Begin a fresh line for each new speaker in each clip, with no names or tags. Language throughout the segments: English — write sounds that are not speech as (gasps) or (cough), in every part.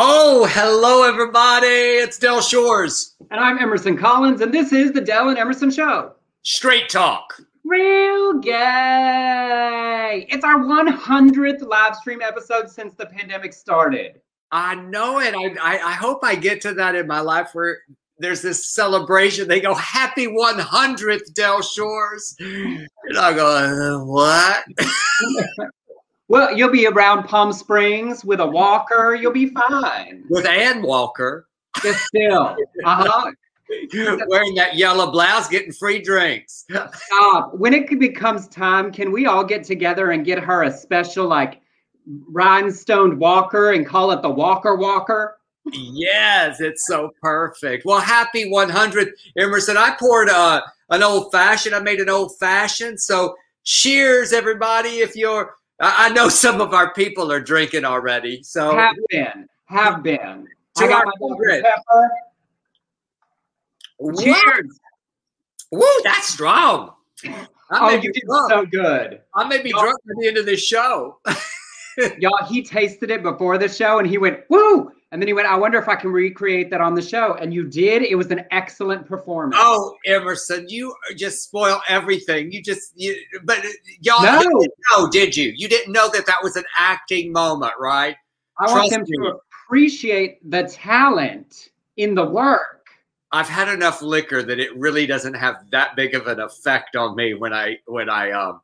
Oh, hello, everybody. It's Del Shores.
And I'm Emerson Collins, and this is the Del and Emerson Show.
Straight talk.
Real gay. It's our 100th live stream episode since the pandemic started.
I know it. I, I, I hope I get to that in my life where there's this celebration. They go, Happy 100th, Del Shores. And I go, What? (laughs)
Well, you'll be around Palm Springs with a walker. You'll be fine.
With Ann Walker.
Just still. Uh-huh. (laughs)
Wearing that yellow blouse, getting free drinks.
Stop. When it becomes time, can we all get together and get her a special, like, rhinestone walker and call it the Walker Walker?
Yes, it's so perfect. Well, happy 100th, Emerson. I poured uh, an old fashioned. I made an old fashioned. So, cheers, everybody. If you're I know some of our people are drinking already. So
have been, have been.
I got my Dr. Pepper. Cheers. Woo, that's strong.
I oh, you did drunk. so good.
I may be Y'all, drunk at the end of this show. (laughs)
Y'all, he tasted it before the show and he went, woo! And then he went, I wonder if I can recreate that on the show. And you did. It was an excellent performance.
Oh, Emerson, you just spoil everything. You just, you, but y'all no. didn't know, did you? You didn't know that that was an acting moment, right?
I Trust want them me. to appreciate the talent in the work.
I've had enough liquor that it really doesn't have that big of an effect on me when I, when I, um,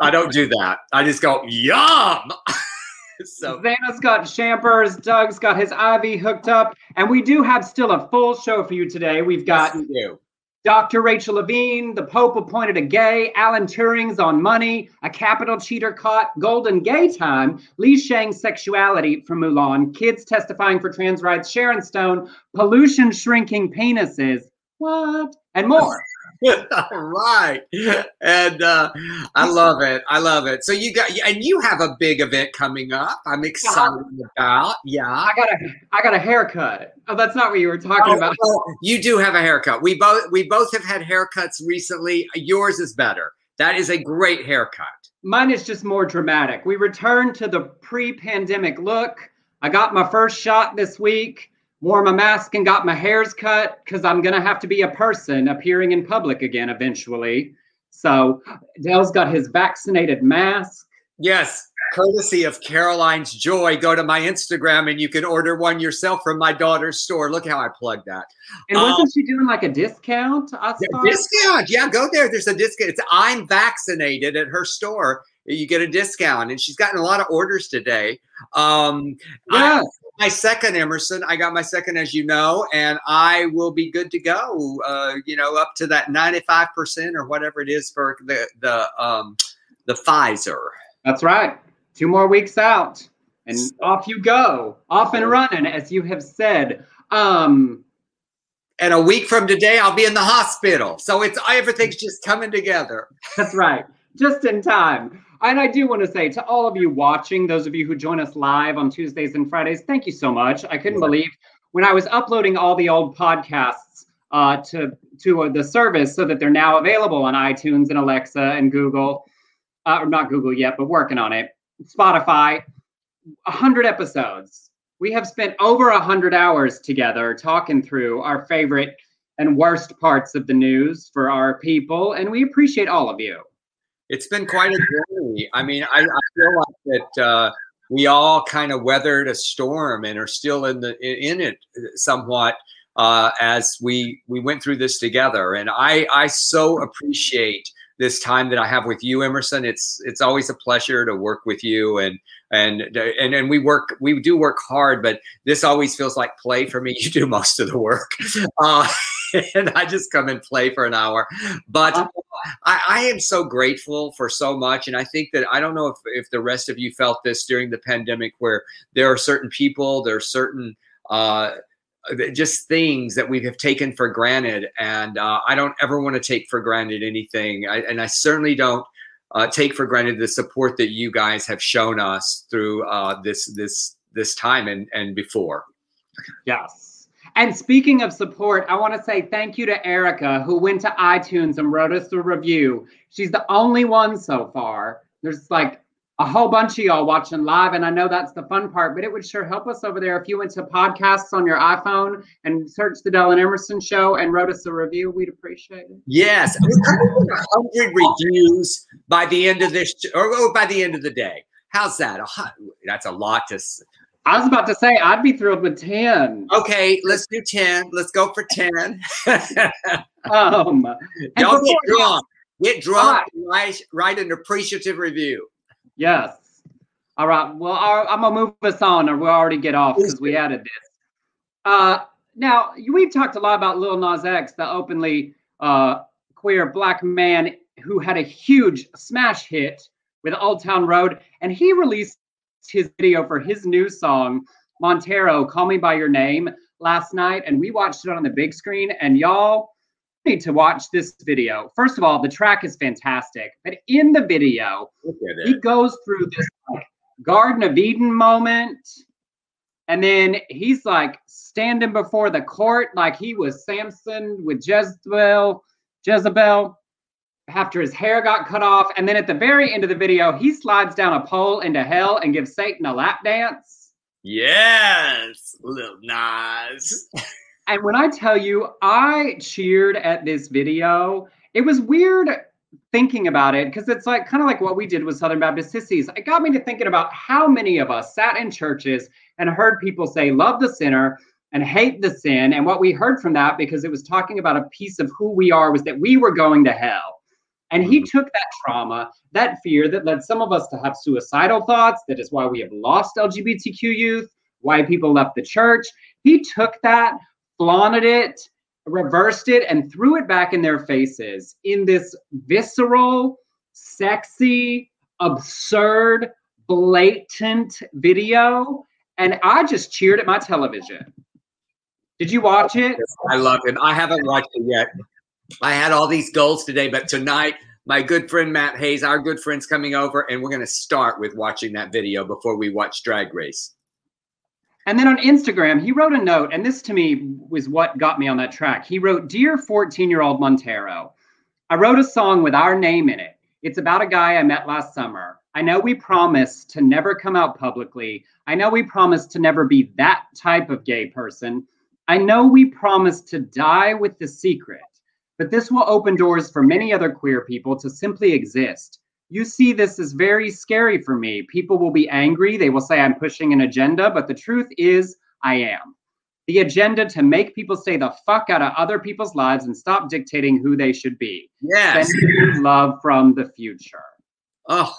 I don't do that. I just go, yum. (laughs)
so (laughs) Vanna's got champers, Doug's got his IV hooked up, and we do have still a full show for you today. We've got yes, we Dr. Rachel Levine, the Pope appointed a gay, Alan Turing's on money, a Capitol cheater caught, Golden Gaytime, Li Shang's sexuality from Mulan, kids testifying for trans rights, Sharon Stone, pollution shrinking penises, what? And more. (laughs)
All right. And uh, I love it. I love it. So you got and you have a big event coming up. I'm excited about. Yeah.
I got a I got a haircut. Oh, that's not what you were talking oh, about.
Oh, you do have a haircut. We both we both have had haircuts recently. Yours is better. That is a great haircut.
Mine is just more dramatic. We returned to the pre-pandemic look. I got my first shot this week wore my mask and got my hairs cut because I'm gonna have to be a person appearing in public again eventually. So Del's got his vaccinated mask.
Yes, courtesy of Caroline's Joy. Go to my Instagram and you can order one yourself from my daughter's store. Look how I plugged that.
And wasn't um, she doing like a discount?
I Yeah, discount. Yeah, go there. There's a discount. It's I'm vaccinated at her store. You get a discount, and she's gotten a lot of orders today. Um,
yeah. I,
my second Emerson. I got my second, as you know, and I will be good to go. Uh, you know, up to that ninety-five percent or whatever it is for the the um, the Pfizer.
That's right. Two more weeks out, and off you go, off and running, as you have said. Um,
and a week from today, I'll be in the hospital. So it's everything's just coming together.
That's right, just in time. And I do want to say to all of you watching, those of you who join us live on Tuesdays and Fridays, thank you so much. I couldn't believe when I was uploading all the old podcasts uh, to to uh, the service so that they're now available on iTunes and Alexa and Google, uh, or not Google yet, but working on it. Spotify, hundred episodes. We have spent over a hundred hours together talking through our favorite and worst parts of the news for our people, and we appreciate all of you
it's been quite a I mean, I, I feel like that uh, we all kind of weathered a storm and are still in the in it somewhat uh, as we we went through this together. And I I so appreciate this time that I have with you, Emerson. It's it's always a pleasure to work with you and and and and we work we do work hard, but this always feels like play for me. (laughs) You do most of the work. Uh, (laughs) and (laughs) I just come and play for an hour. But. I, I, am so grateful for so much. And I think that I don't know if, if the rest of you felt this during the pandemic, where there are certain people, there are certain uh, just things that we have taken for granted. And uh, I don't ever want to take for granted anything. I, and I certainly don't. Uh, take for granted the support that you guys have shown us through uh, this this this time and and before.
Yes, and speaking of support, I want to say thank you to Erica, who went to iTunes and wrote us a review. She's the only one so far. There's like a whole bunch of y'all watching live, and I know that's the fun part, but it would sure help us over there if you went to podcasts on your iPhone and searched the Del and Emerson show and wrote us a review. We'd appreciate it.
Yes, hundred reviews by the end of this, or, by the end of the day. How's that? That's a lot to.
I was about to say I'd be thrilled with ten.
Okay, let's do ten. Let's go for ten. (laughs)
um,
y'all get drunk. Get drunk. Write, write an appreciative review.
Yes. All right. Well, I'm gonna move us on, or we'll already get off because we added this. Uh, now we've talked a lot about Lil Nas X, the openly uh, queer black man who had a huge smash hit with Old Town Road, and he released his video for his new song Montero, "Call Me by Your Name" last night, and we watched it on the big screen. And y'all need to watch this video. First of all, the track is fantastic, but in the video, he goes through this like, Garden of Eden moment, and then he's like standing before the court like he was Samson with Jezebel, Jezebel after his hair got cut off. And then at the very end of the video, he slides down a pole into hell and gives Satan a lap dance.
Yes, little Nas. (laughs)
And when I tell you, I cheered at this video. It was weird thinking about it because it's like kind of like what we did with Southern Baptist Sissies. It got me to thinking about how many of us sat in churches and heard people say, love the sinner and hate the sin. And what we heard from that, because it was talking about a piece of who we are, was that we were going to hell. And he mm-hmm. took that trauma, that fear that led some of us to have suicidal thoughts. That is why we have lost LGBTQ youth, why people left the church. He took that, flaunted it, reversed it, and threw it back in their faces in this visceral, sexy, absurd, blatant video. And I just cheered at my television. Did you watch it?
I love it. I haven't watched it yet. I had all these goals today, but tonight, my good friend Matt Hayes, our good friend's coming over, and we're going to start with watching that video before we watch Drag Race.
And then on Instagram, he wrote a note, and this to me was what got me on that track. He wrote, Dear 14 year old Montero, I wrote a song with our name in it. It's about a guy I met last summer. I know we promised to never come out publicly. I know we promised to never be that type of gay person. I know we promised to die with the secret, but this will open doors for many other queer people to simply exist you see this as very scary for me. People will be angry. They will say I'm pushing an agenda, but the truth is, I am. The agenda to make people stay the fuck out of other people's lives and stop dictating who they should be.
Yes.
love from the future.
Oh.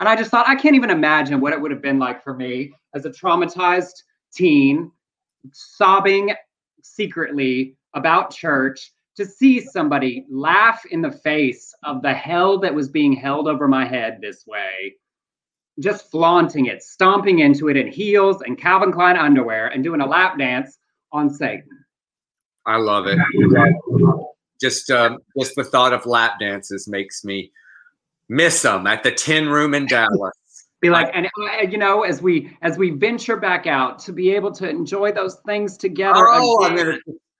And I just thought, I can't even imagine what it would have been like for me as a traumatized teen, sobbing secretly about church to see somebody laugh in the face of the hell that was being held over my head this way, just flaunting it, stomping into it in heels and Calvin Klein underwear and doing a lap dance on Satan.
I love it. Just, um, just the thought of lap dances makes me miss them at the Tin Room in Dallas. (laughs)
Be like, and uh, you know, as we as we venture back out to be able to enjoy those things together.
Oh, again. I'm gonna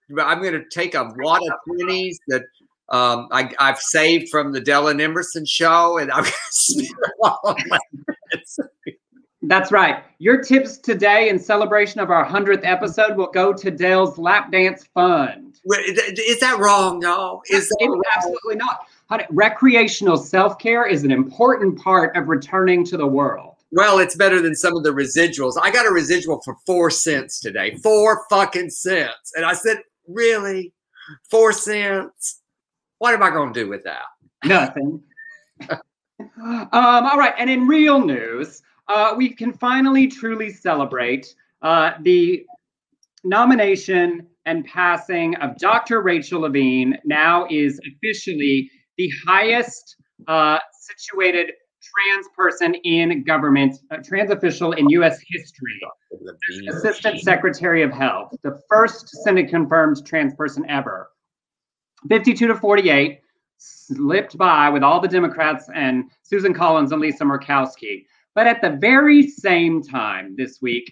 I'm going to take a lot of pennies that um, I, have saved from the Del and Emerson show, and I'm (laughs) going to spend all of my
That's right. Your tips today in celebration of our 100th episode will go to Del's Lap Dance Fund.
Is that wrong? No. Is that
wrong? Absolutely not. Recreational self care is an important part of returning to the world.
Well, it's better than some of the residuals. I got a residual for four cents today. Four fucking cents. And I said, really? Four cents? What am I going to do with that?
Nothing. (laughs) um, all right. And in real news, uh, we can finally truly celebrate uh, the nomination and passing of Dr. Rachel Levine now is officially the highest uh, situated trans person in government, a trans official in U.S. history, Assistant Secretary of Health, the first Senate confirmed trans person ever. 52 to 48, slipped by with all the Democrats and Susan Collins and Lisa Murkowski. But at the very same time this week,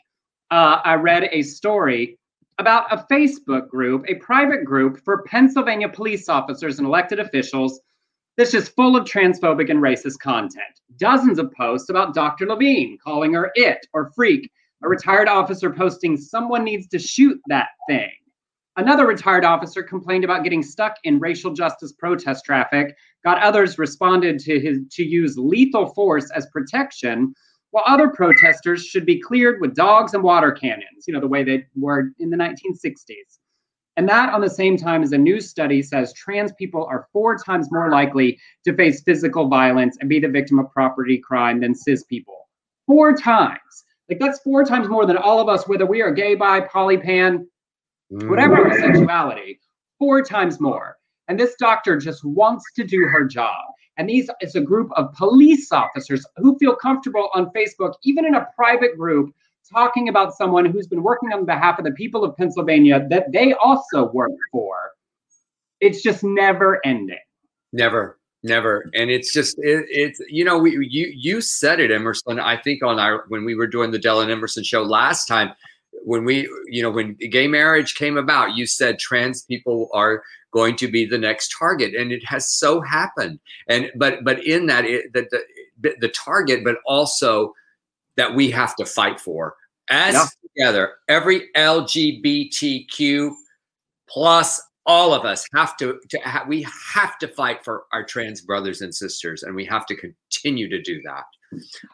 uh, I read a story about a Facebook group, a private group for Pennsylvania police officers and elected officials that's just full of transphobic and racist content. Dozens of posts about Dr. Levine calling her it or freak, a retired officer posting someone needs to shoot that thing. Another retired officer complained about getting stuck in racial justice protest traffic, got others responded to his to use lethal force as protection, while other protesters should be cleared with dogs and water cannons, you know, the way they were in the 1960s. And that, on the same time, as a new study says trans people are four times more likely to face physical violence and be the victim of property crime than cis people. Four times. Like, that's four times more than all of us, whether we are gay, bi, poly, pan, whatever our mm. sexuality, four times more. And this doctor just wants to do her job. And these is a group of police officers who feel comfortable on Facebook, even in a private group, talking about someone who's been working on behalf of the people of Pennsylvania that they also work for. It's just never ending.
Never, never. And it's just it, it's you know we you you said it, Emerson. I think on our when we were doing the Del and Emerson show last time, when we you know when gay marriage came about, you said trans people are going to be the next target, and it has so happened. And but but in that it, the, the the target, but also that we have to fight for. As yeah. together every lgbtq plus all of us have to, to ha- we have to fight for our trans brothers and sisters and we have to continue to do that.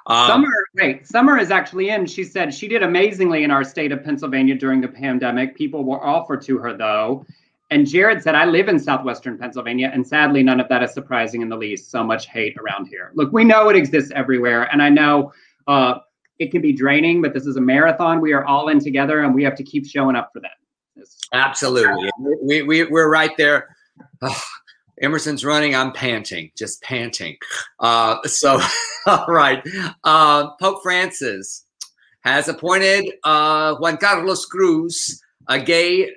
Um, summer wait summer is actually in. She said she did amazingly in our state of pennsylvania during the pandemic. People were offered to her though. And jared said i live in southwestern pennsylvania and sadly none of that is surprising in the least. So much hate around here. Look we know it exists everywhere and i know uh, it can be draining, but this is a marathon. We are all in together and we have to keep showing up for them.
Absolutely. We, we, we're right there. Oh, Emerson's running. I'm panting, just panting. Uh, so, (laughs) all right. Uh, Pope Francis has appointed uh, Juan Carlos Cruz, a gay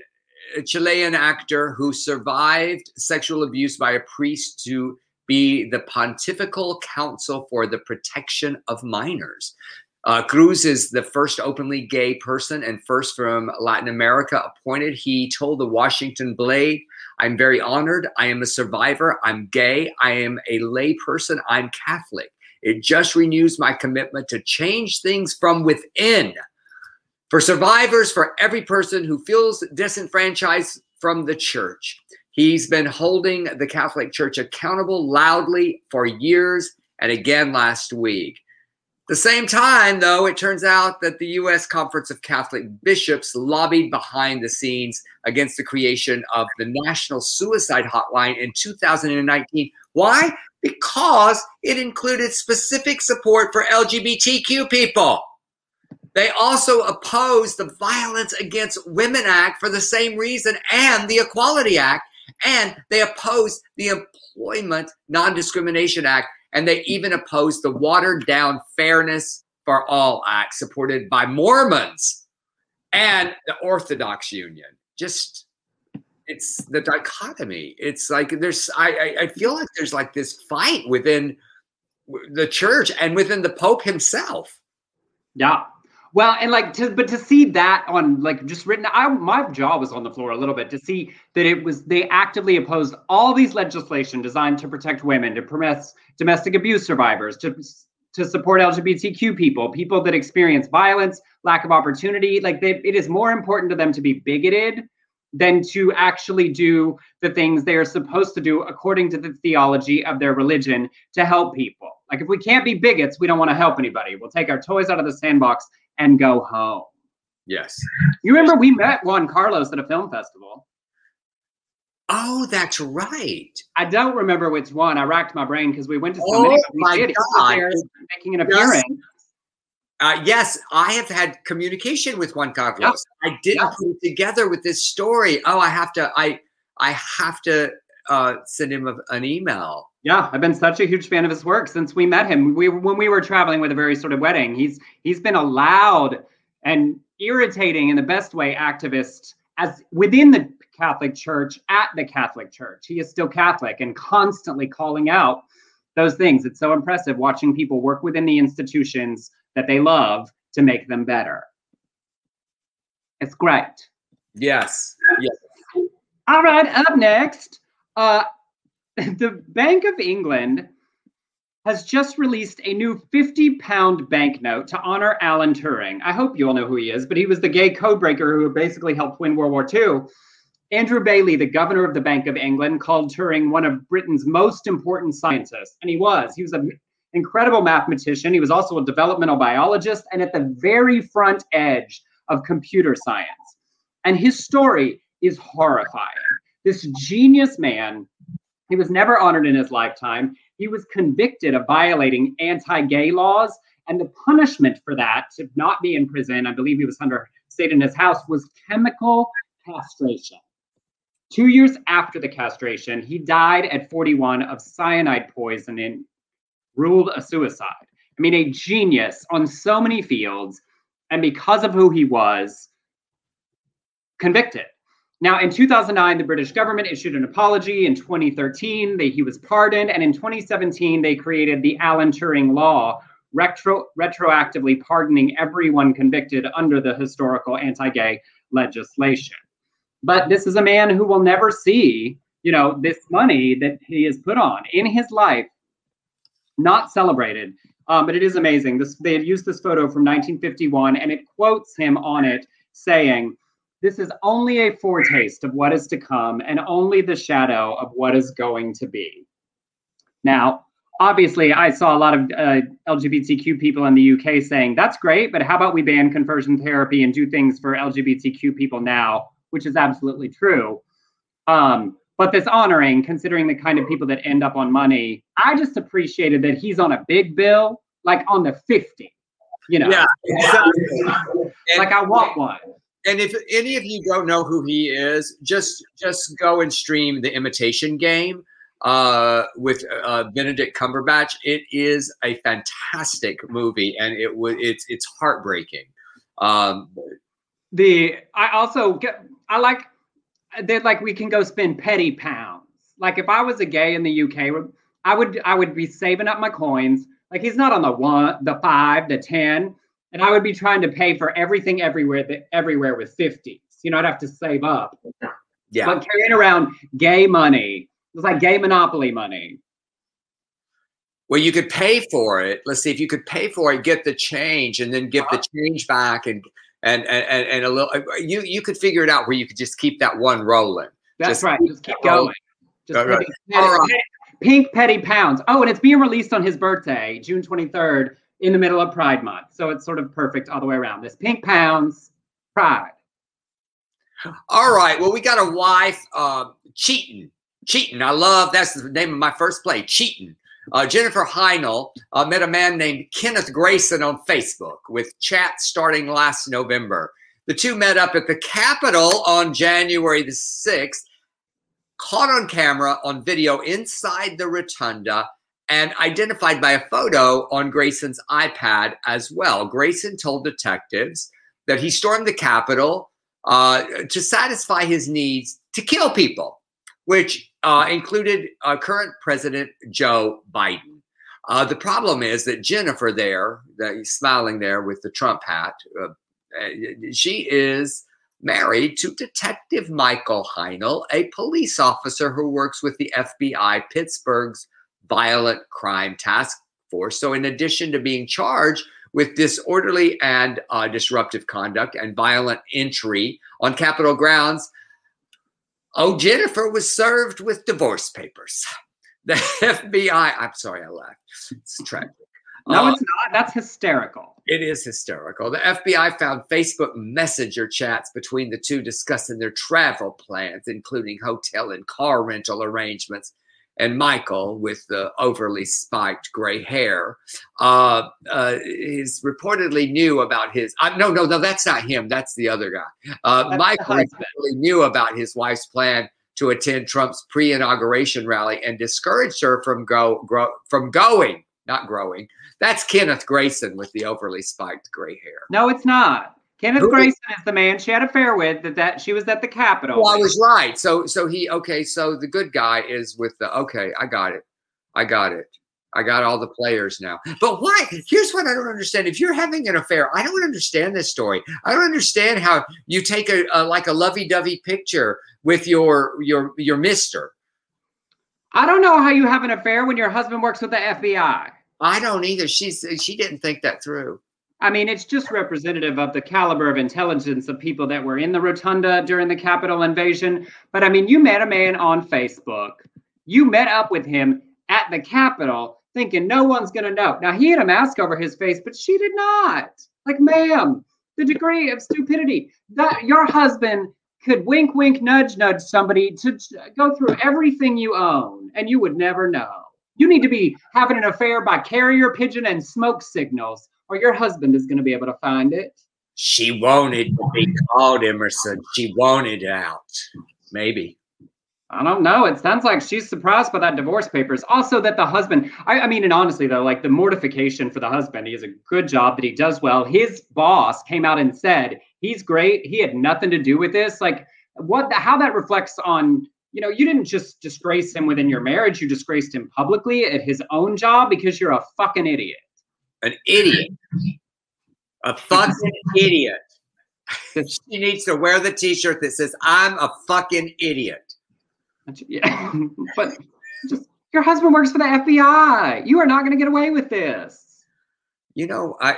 Chilean actor who survived sexual abuse by a priest, to be the Pontifical Council for the Protection of Minors. Uh, Cruz is the first openly gay person and first from Latin America appointed. He told the Washington Blade, I'm very honored. I am a survivor. I'm gay. I am a lay person. I'm Catholic. It just renews my commitment to change things from within. For survivors, for every person who feels disenfranchised from the church, he's been holding the Catholic Church accountable loudly for years and again last week the same time, though, it turns out that the U.S. Conference of Catholic Bishops lobbied behind the scenes against the creation of the National Suicide Hotline in 2019. Why? Because it included specific support for LGBTQ people. They also opposed the Violence Against Women Act for the same reason and the Equality Act. And they opposed the Employment Non Discrimination Act and they even opposed the watered down Fairness for All Act supported by Mormons and the Orthodox Union. Just it's the dichotomy. It's like there's I I feel like there's like this fight within the church and within the Pope himself.
Yeah. Well, and like to but to see that on like just written, I my jaw was on the floor a little bit to see that it was they actively opposed all these legislation designed to protect women, to permit domestic abuse survivors, to to support LGBTQ people, people that experience violence, lack of opportunity. Like they, it is more important to them to be bigoted than to actually do the things they are supposed to do according to the theology of their religion to help people. Like if we can't be bigots, we don't want to help anybody. We'll take our toys out of the sandbox and go home.
Yes.
You remember we met Juan Carlos at a film festival.
Oh, that's right.
I don't remember which one. I racked my brain because we went to so oh many.
My did. God.
making an appearance.
Uh, yes, I have had communication with Juan Carlos. I didn't put it together with this story. Oh, I have to. I I have to uh, send him a, an email.
Yeah, I've been such a huge fan of his work since we met him. We when we were traveling with a very sort of wedding. He's he's been a loud and irritating in the best way activist as within the Catholic Church at the Catholic Church. He is still Catholic and constantly calling out those things. It's so impressive watching people work within the institutions that they love to make them better. It's great.
Yes. Yes.
All right, up next, uh, (laughs) the Bank of England has just released a new 50 pound banknote to honor Alan Turing. I hope you all know who he is, but he was the gay codebreaker who basically helped win World War II. Andrew Bailey, the governor of the Bank of England, called Turing one of Britain's most important scientists. And he was. He was an incredible mathematician. He was also a developmental biologist and at the very front edge of computer science. And his story is horrifying. This genius man, he was never honored in his lifetime. He was convicted of violating anti gay laws. And the punishment for that, to not be in prison, I believe he was under stayed in his house, was chemical castration. Two years after the castration, he died at 41 of cyanide poisoning, ruled a suicide. I mean, a genius on so many fields. And because of who he was, convicted. Now, in 2009, the British government issued an apology. In 2013, they, he was pardoned. And in 2017, they created the Alan Turing Law, retro, retroactively pardoning everyone convicted under the historical anti gay legislation. But this is a man who will never see, you know, this money that he has put on in his life, not celebrated. Um, but it is amazing. This they had used this photo from 1951, and it quotes him on it saying, this is only a foretaste of what is to come and only the shadow of what is going to be. Now, obviously, I saw a lot of uh, LGBTQ people in the UK saying, that's great, but how about we ban conversion therapy and do things for LGBTQ people now, which is absolutely true. Um, but this honoring, considering the kind of people that end up on money, I just appreciated that he's on a big bill, like on the 50, you know?
Yeah, exactly.
like I want one
and if any of you don't know who he is, just just go and stream the Imitation Game uh, with uh, Benedict Cumberbatch. It is a fantastic movie, and it would it's it's heartbreaking. Um,
the I also get I like that like we can go spend petty pounds. Like if I was a gay in the UK, I would I would be saving up my coins. Like he's not on the one, the five, the ten and I would be trying to pay for everything everywhere everywhere with 50s. You know, I'd have to save up.
Yeah.
But carrying around gay money, it was like gay monopoly money.
Well, you could pay for it. Let's see if you could pay for it, get the change, and then give the change back, and and and and a little. Uh, you you could figure it out where you could just keep that one rolling.
That's just right. Just keep going. Just right. petty, pink petty pounds. Oh, and it's being released on his birthday, June twenty third in the middle of Pride Month. So it's sort of perfect all the way around. This pink pounds, Pride.
All right. Well, we got a wife, uh, cheating. Cheating. I love that's the name of my first play, Cheating. Uh, Jennifer Heinl uh, met a man named Kenneth Grayson on Facebook with chat starting last November. The two met up at the Capitol on January the 6th, caught on camera on video inside the rotunda and identified by a photo on Grayson's iPad as well. Grayson told detectives that he stormed the Capitol uh, to satisfy his needs to kill people, which uh, included uh, current President Joe Biden. Uh, the problem is that Jennifer, there, smiling there with the Trump hat, uh, she is married to Detective Michael Heinl, a police officer who works with the FBI Pittsburgh's Violent Crime Task Force. So, in addition to being charged with disorderly and uh, disruptive conduct and violent entry on Capitol grounds, oh, Jennifer was served with divorce papers. (laughs) The FBI, I'm sorry, I laughed. It's tragic.
No, uh, it's not. That's hysterical.
It is hysterical. The FBI found Facebook Messenger chats between the two discussing their travel plans, including hotel and car rental arrangements and Michael with the overly spiked gray hair uh, uh, is reportedly knew about his. Uh, no, no, no, that's not him. That's the other guy. Uh, Michael reportedly knew about his wife's plan to attend Trump's pre-inauguration rally and discouraged her from go, grow, from going, not growing. That's Kenneth Grayson with the overly spiked gray hair.
No, it's not. Kenneth Who, Grayson is the man she had a affair with. That that she was at the Capitol.
Well, I was right. So so he okay. So the good guy is with the okay. I got it. I got it. I got all the players now. But why? Here's what I don't understand. If you're having an affair, I don't understand this story. I don't understand how you take a, a like a lovey-dovey picture with your your your mister.
I don't know how you have an affair when your husband works with the FBI.
I don't either. She's she didn't think that through.
I mean, it's just representative of the caliber of intelligence of people that were in the rotunda during the Capitol invasion. But I mean, you met a man on Facebook. You met up with him at the Capitol thinking no one's going to know. Now, he had a mask over his face, but she did not. Like, ma'am, the degree of stupidity that your husband could wink, wink, nudge, nudge somebody to go through everything you own and you would never know. You need to be having an affair by carrier pigeon and smoke signals, or your husband is going to be able to find it.
She wanted to be called Emerson. She wanted out. Maybe.
I don't know. It sounds like she's surprised by that divorce papers. Also, that the husband, I, I, mean, and honestly, though, like the mortification for the husband, he has a good job that he does well. His boss came out and said he's great. He had nothing to do with this. Like, what, the, how that reflects on, you know, you didn't just disgrace him within your marriage, you disgraced him publicly at his own job because you're a fucking idiot.
An idiot. A fucking (laughs) idiot. she needs to wear the t shirt that says, I'm a fucking idiot.
Yeah, (laughs) but just your husband works for the FBI. You are not going to get away with this.
You know, I,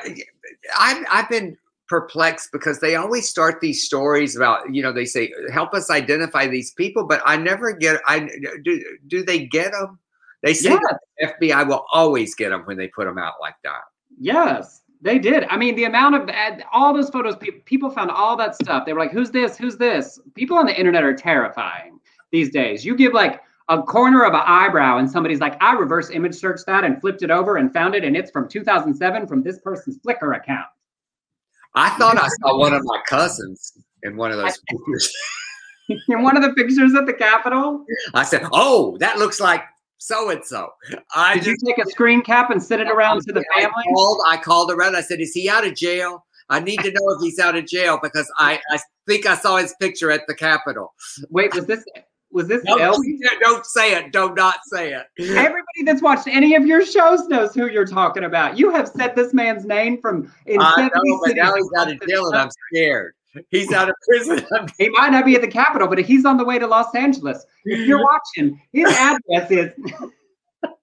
I I've been perplexed because they always start these stories about you know they say help us identify these people, but I never get I do do they get them? They say yes. the FBI will always get them when they put them out like that.
Yes, they did. I mean, the amount of eh, all those photos, people found all that stuff. They were like, "Who's this? Who's this?" People on the internet are terrifying these days. You give like a corner of an eyebrow and somebody's like, I reverse image searched that and flipped it over and found it, and it's from 2007 from this person's Flickr account.
I thought I saw one of my cousins in one of those pictures. (laughs)
in one of the pictures at the Capitol?
I said, Oh, that looks like so and so.
I Did just, you take a screen cap and send it around to the family?
I called, I called around. I said, Is he out of jail? I need to know if he's out of jail because I, (laughs) I think I saw his picture at the Capitol.
Wait, was this was this (laughs)
no, Don't say it. Do not not say it.
Everybody that's watched any of your shows knows who you're talking about. You have said this man's name from in I 70 know,
but now he's out of jail and I'm scared. He's out of prison. (laughs)
he might not be at the Capitol, but he's on the way to Los Angeles. If you're (laughs) watching, his address is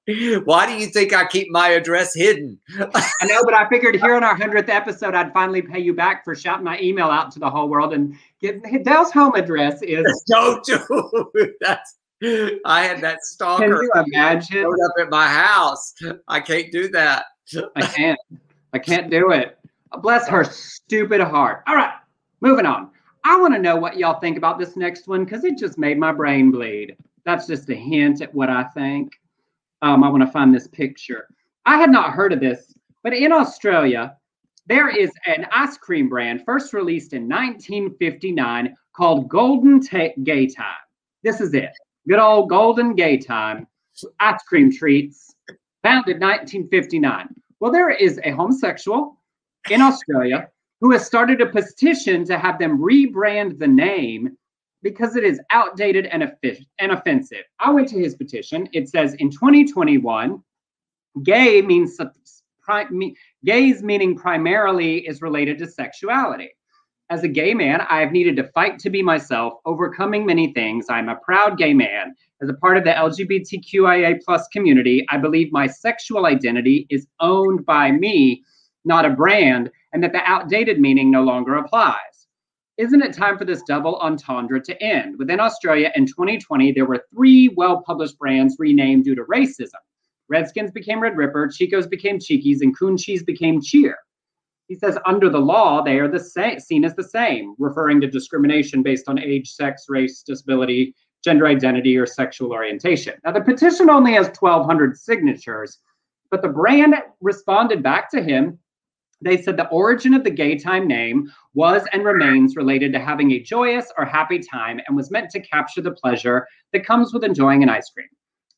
(laughs)
Why do you think I keep my address hidden?
I know, but I figured here on our hundredth episode, I'd finally pay you back for shouting my email out to the whole world and get Del's home address is.
Don't do that's. I had that stalker.
Can you imagine?
Showed up at my house. I can't do that.
I can't. I can't do it. Bless her stupid heart. All right, moving on. I want to know what y'all think about this next one because it just made my brain bleed. That's just a hint at what I think. Um, I want to find this picture. I had not heard of this, but in Australia, there is an ice cream brand first released in 1959 called Golden Ta- Gay Time. This is it. Good old Golden Gaytime ice cream treats, founded 1959. Well, there is a homosexual in Australia who has started a petition to have them rebrand the name because it is outdated and, and offensive. I went to his petition. It says in 2021, gay means gays meaning primarily is related to sexuality. As a gay man, I have needed to fight to be myself, overcoming many things. I'm a proud gay man. As a part of the LGBTQIA plus community, I believe my sexual identity is owned by me, not a brand, and that the outdated meaning no longer applies. Isn't it time for this double entendre to end? Within Australia in 2020, there were three well published brands renamed due to racism. Redskins became Red Ripper, Chico's became Cheekies, and Coon Cheese became Cheer. He says under the law, they are the same, seen as the same, referring to discrimination based on age, sex, race, disability, gender identity, or sexual orientation. Now, the petition only has 1,200 signatures, but the brand responded back to him they said the origin of the gay time name was and remains related to having a joyous or happy time and was meant to capture the pleasure that comes with enjoying an ice cream.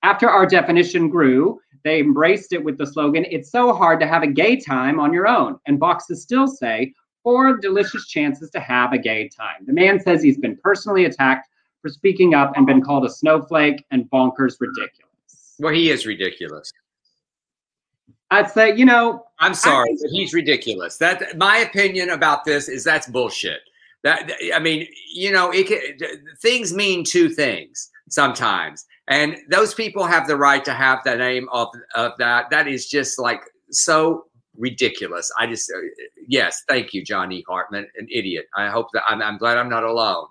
After our definition grew, they embraced it with the slogan, It's so hard to have a gay time on your own. And boxes still say, Four delicious chances to have a gay time. The man says he's been personally attacked for speaking up and been called a snowflake and bonkers ridiculous.
Well, he is ridiculous.
I'd say, you know,
I'm sorry, but he's ridiculous. That my opinion about this is that's bullshit. That I mean, you know, it can, things mean two things sometimes, and those people have the right to have the name of of that. That is just like so ridiculous. I just uh, yes, thank you, Johnny Hartman, an idiot. I hope that I'm, I'm glad I'm not alone.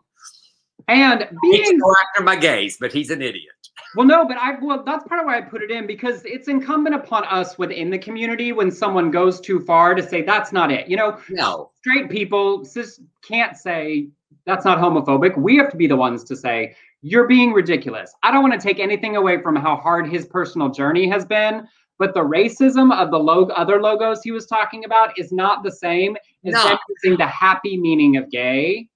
And being
after my gays, but he's an idiot.
Well, no, but I well, that's part of why I put it in because it's incumbent upon us within the community when someone goes too far to say that's not it. You know,
no
straight people just can't say that's not homophobic. We have to be the ones to say you're being ridiculous. I don't want to take anything away from how hard his personal journey has been, but the racism of the log- other logos he was talking about is not the same as
No.
using the happy meaning of gay.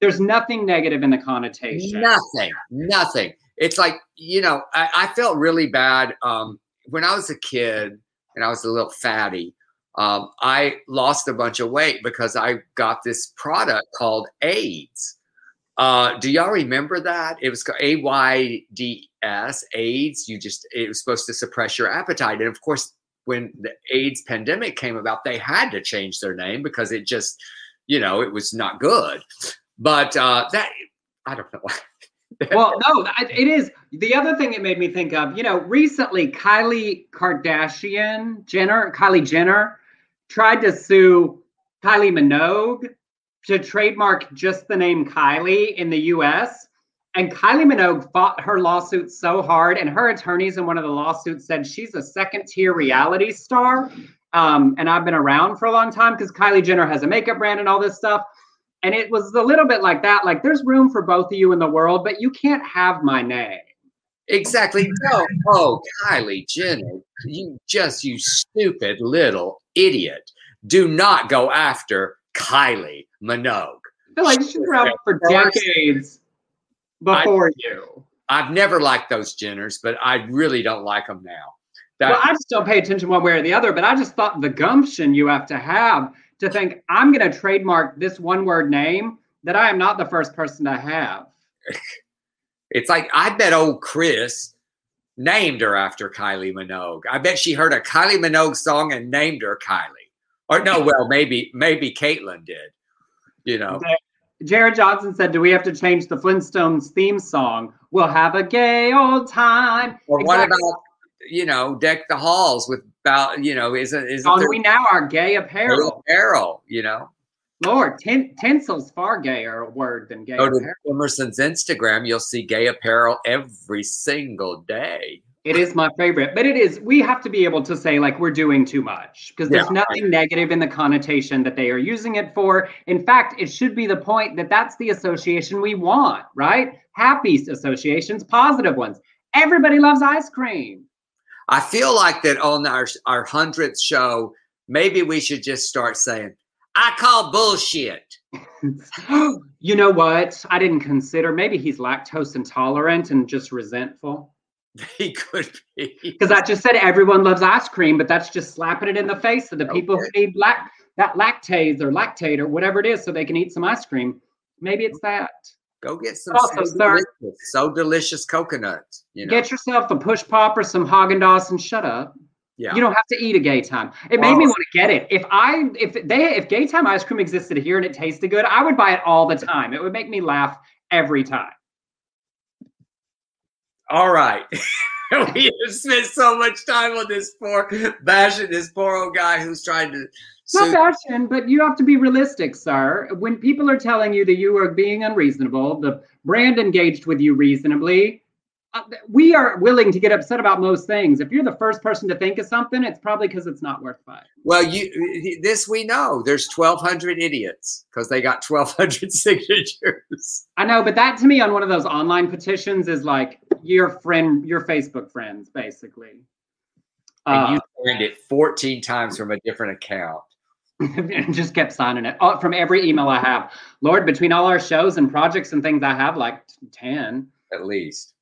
There's nothing negative in the connotation.
Nothing, nothing. It's like, you know, I, I felt really bad um, when I was a kid and I was a little fatty. Um, I lost a bunch of weight because I got this product called AIDS. Uh, do y'all remember that? It was A Y D S, AIDS. You just, it was supposed to suppress your appetite. And of course, when the AIDS pandemic came about, they had to change their name because it just, you know, it was not good. But uh, that, I don't know.
Well, no, it is. The other thing it made me think of, you know, recently Kylie Kardashian Jenner, Kylie Jenner, tried to sue Kylie Minogue to trademark just the name Kylie in the US. And Kylie Minogue fought her lawsuit so hard, and her attorneys in one of the lawsuits said she's a second tier reality star. Um, and I've been around for a long time because Kylie Jenner has a makeup brand and all this stuff. And it was a little bit like that. Like, there's room for both of you in the world, but you can't have my name.
Exactly. No. Oh, Kylie Jenner, you just, you stupid little idiot. Do not go after Kylie Minogue.
I feel like she's around for decades before you.
I've never liked those Jenners, but I really don't like them now. That,
Well, I just don't pay attention one way or the other, but I just thought the gumption you have to have to think I'm going to trademark this one word name that I am not the first person to have. (laughs)
it's like, I bet old Kris named her after Kylie Minogue. I bet she heard a Kylie Minogue song and named her Kylie. Or no, well, maybe, maybe Caitlyn did, you know.
Jared Johnson said, Do we have to change the Flintstones theme song? We'll have a gay old time.
Or what about, you know, deck the halls with about, you know, isn't isn't there
we now are gay apparel.
apparel, you know?
Lord, tin- tinsel's far gayer a word than gay
Go to
apparel.
Emerson's Instagram, you'll see gay apparel every single day.
It is my favorite, but it is. We have to be able to say like we're doing too much because there's
Yeah.
nothing negative in the connotation that they are using it for. In fact, it should be the point that that's the association we want, right? Happy associations, positive ones. Everybody loves ice cream.
I feel like that on our our hundredth show, maybe we should just start saying, "I call bullshit." (gasps)
you know what? I didn't consider. Maybe he's lactose intolerant and just resentful. (laughs)
He could be.
Because I just said everyone loves ice cream, but that's just slapping it in the face of the people who need lac- that lactase or lactate or whatever it is so they can eat some ice cream. Maybe it's that.
Go get some
Also,
so, delicious, so delicious coconut. You know,
Get yourself a push pop or some Haagen Dazs and shut up.
yeah.
You don't have to eat a gay time. It made me want to get it. If I if they if gay time ice cream existed here and it tasted good, I would buy it all the time. It would make me laugh every time.
All right. (laughs) we have spent so much time on this poor bashing this poor old guy who's trying to.
It's not fashion, but you have to be realistic, sir. When people are telling you that you are being unreasonable, the brand engaged with you reasonably, uh, we are willing to get upset about most things. If you're the first person to think of something, it's probably because it's not worth fighting.
Well, you this we know. There's 1,200 idiots because they got 1,200 (laughs) signatures.
I know, but that to me on one of those online petitions is like your friend, your Facebook friends, basically.
And
Uh,
you signed it 14 times from a different account. (laughs)
and just kept signing it uh, from every email I have. Lord, between all our shows and projects and things, I have like 10.
At least.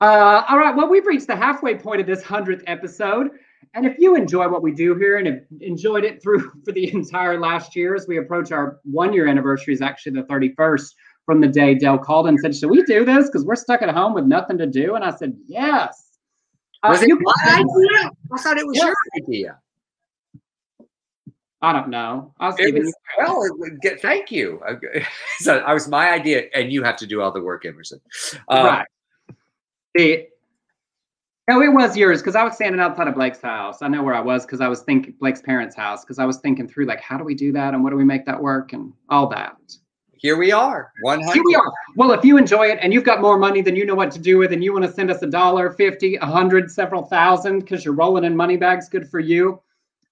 Uh, all right, well, we've reached the halfway point of this 100th episode. And if you enjoy what we do here and have enjoyed it through (laughs) for the entire last year, as we approach our one year anniversary, is actually the 31st from the day Del called and said, Should we do this? Because we're stuck at home with nothing to do. And I said, Yes. Uh,
Was it
you
my idea? I thought it was
Yeah.
your idea.
I don't know. I was
It
giving
was-
you
well, it would get, thank you. (laughs) So I was my idea, and you have to do all the work, Emerson. Um,
right. The no, it was yours because I was standing outside of Blake's house. I know where I was because I was thinking Blake's parents' house because I was thinking through like how do we do that and what do we make that work and all that.
Here we are, one hundred.
Here we are. Well, if you enjoy it and you've got more money than you know what to do with, and you want to send us a dollar, fifty, a hundred, several thousand, because you're rolling in money bags, good for you.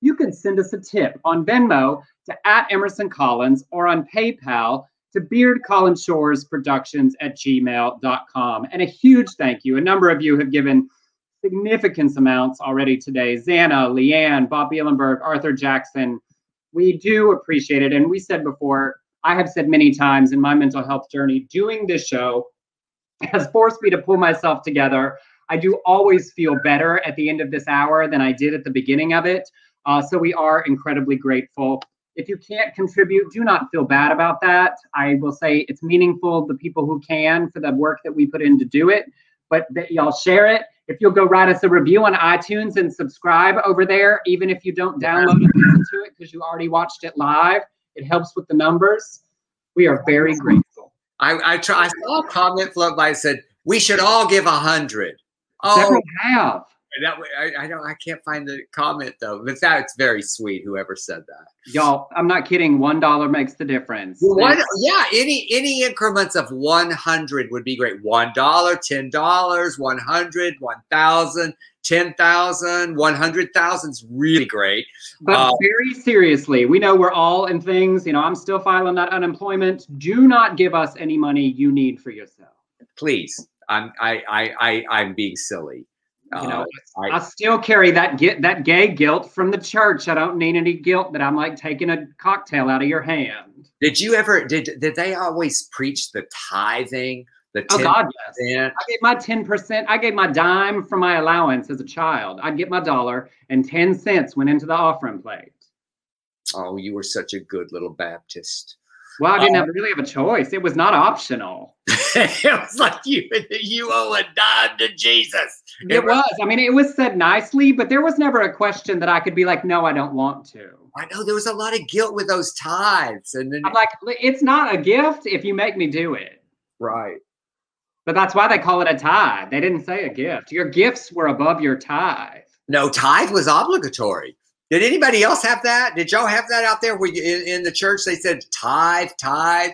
You can send us a tip on Venmo to at Emerson Collins or on PayPal to Beard Collins Shores Productions at gmail.com. And a huge thank you. A number of you have given significant amounts already today. Xana, Leanne, Bob Bielenberg, Arthur Jackson. We do appreciate it. And we said before, I have said many times in my mental health journey, doing this show has forced me to pull myself together. I do always feel better at the end of this hour than I did at the beginning of it. Uh, so we are incredibly grateful. If you can't contribute, do not feel bad about that. I will say it's meaningful, the people who can, for the work that we put in to do it, but that y'all share it. If you'll go write us a review on iTunes and subscribe over there, even if you don't download and listen to it because you already watched it live, it helps with the numbers. We are very grateful.
I, I try. I saw a comment float by. Said we should all give a hundred. Oh,
Several have.
That, I, I don't. I can't find the comment though. But that's very sweet. Whoever said that.
Y'all, I'm not kidding. One dollar makes the difference.
One, yeah, any any increments of one hundred would be great. One dollar, ten dollars, one hundred, one thousand, ten thousand, one hundred thousand is really great.
But
Uh,
very seriously, we know we're all in things. You know, I'm still filing that unemployment. Do not give us any money you need for yourself.
Please, I'm I I, I I'm being silly.
You know,
Uh, I-
I still carry that get that gay guilt from the church. I don't need any guilt that I'm like taking a cocktail out of your hand.
Did you ever did did they always preach the tithing? The
Oh
ten
God, yes.
percent?
I gave my 10%. I gave my dime from my allowance as a child. I'd get my dollar and 10 cents went into the offering plate.
Oh, you were such a good little Baptist.
Well, I didn't
Oh.
have really have a choice. It was not optional. (laughs)
it was like you you owe a dime to Jesus.
It was. I mean, it was said nicely, but there was never a question that I could be like, no, I don't want to.
I know there was a lot of guilt with those tithes, and then
I'm like, it's not a gift if you make me do it.
right.
But that's why they call it a tithe. They didn't say a gift. Your gifts were above your tithe.
No, tithe was obligatory. Did anybody else have that? Did y'all have that out there? Where you, in, in the church they said tithe, tithe?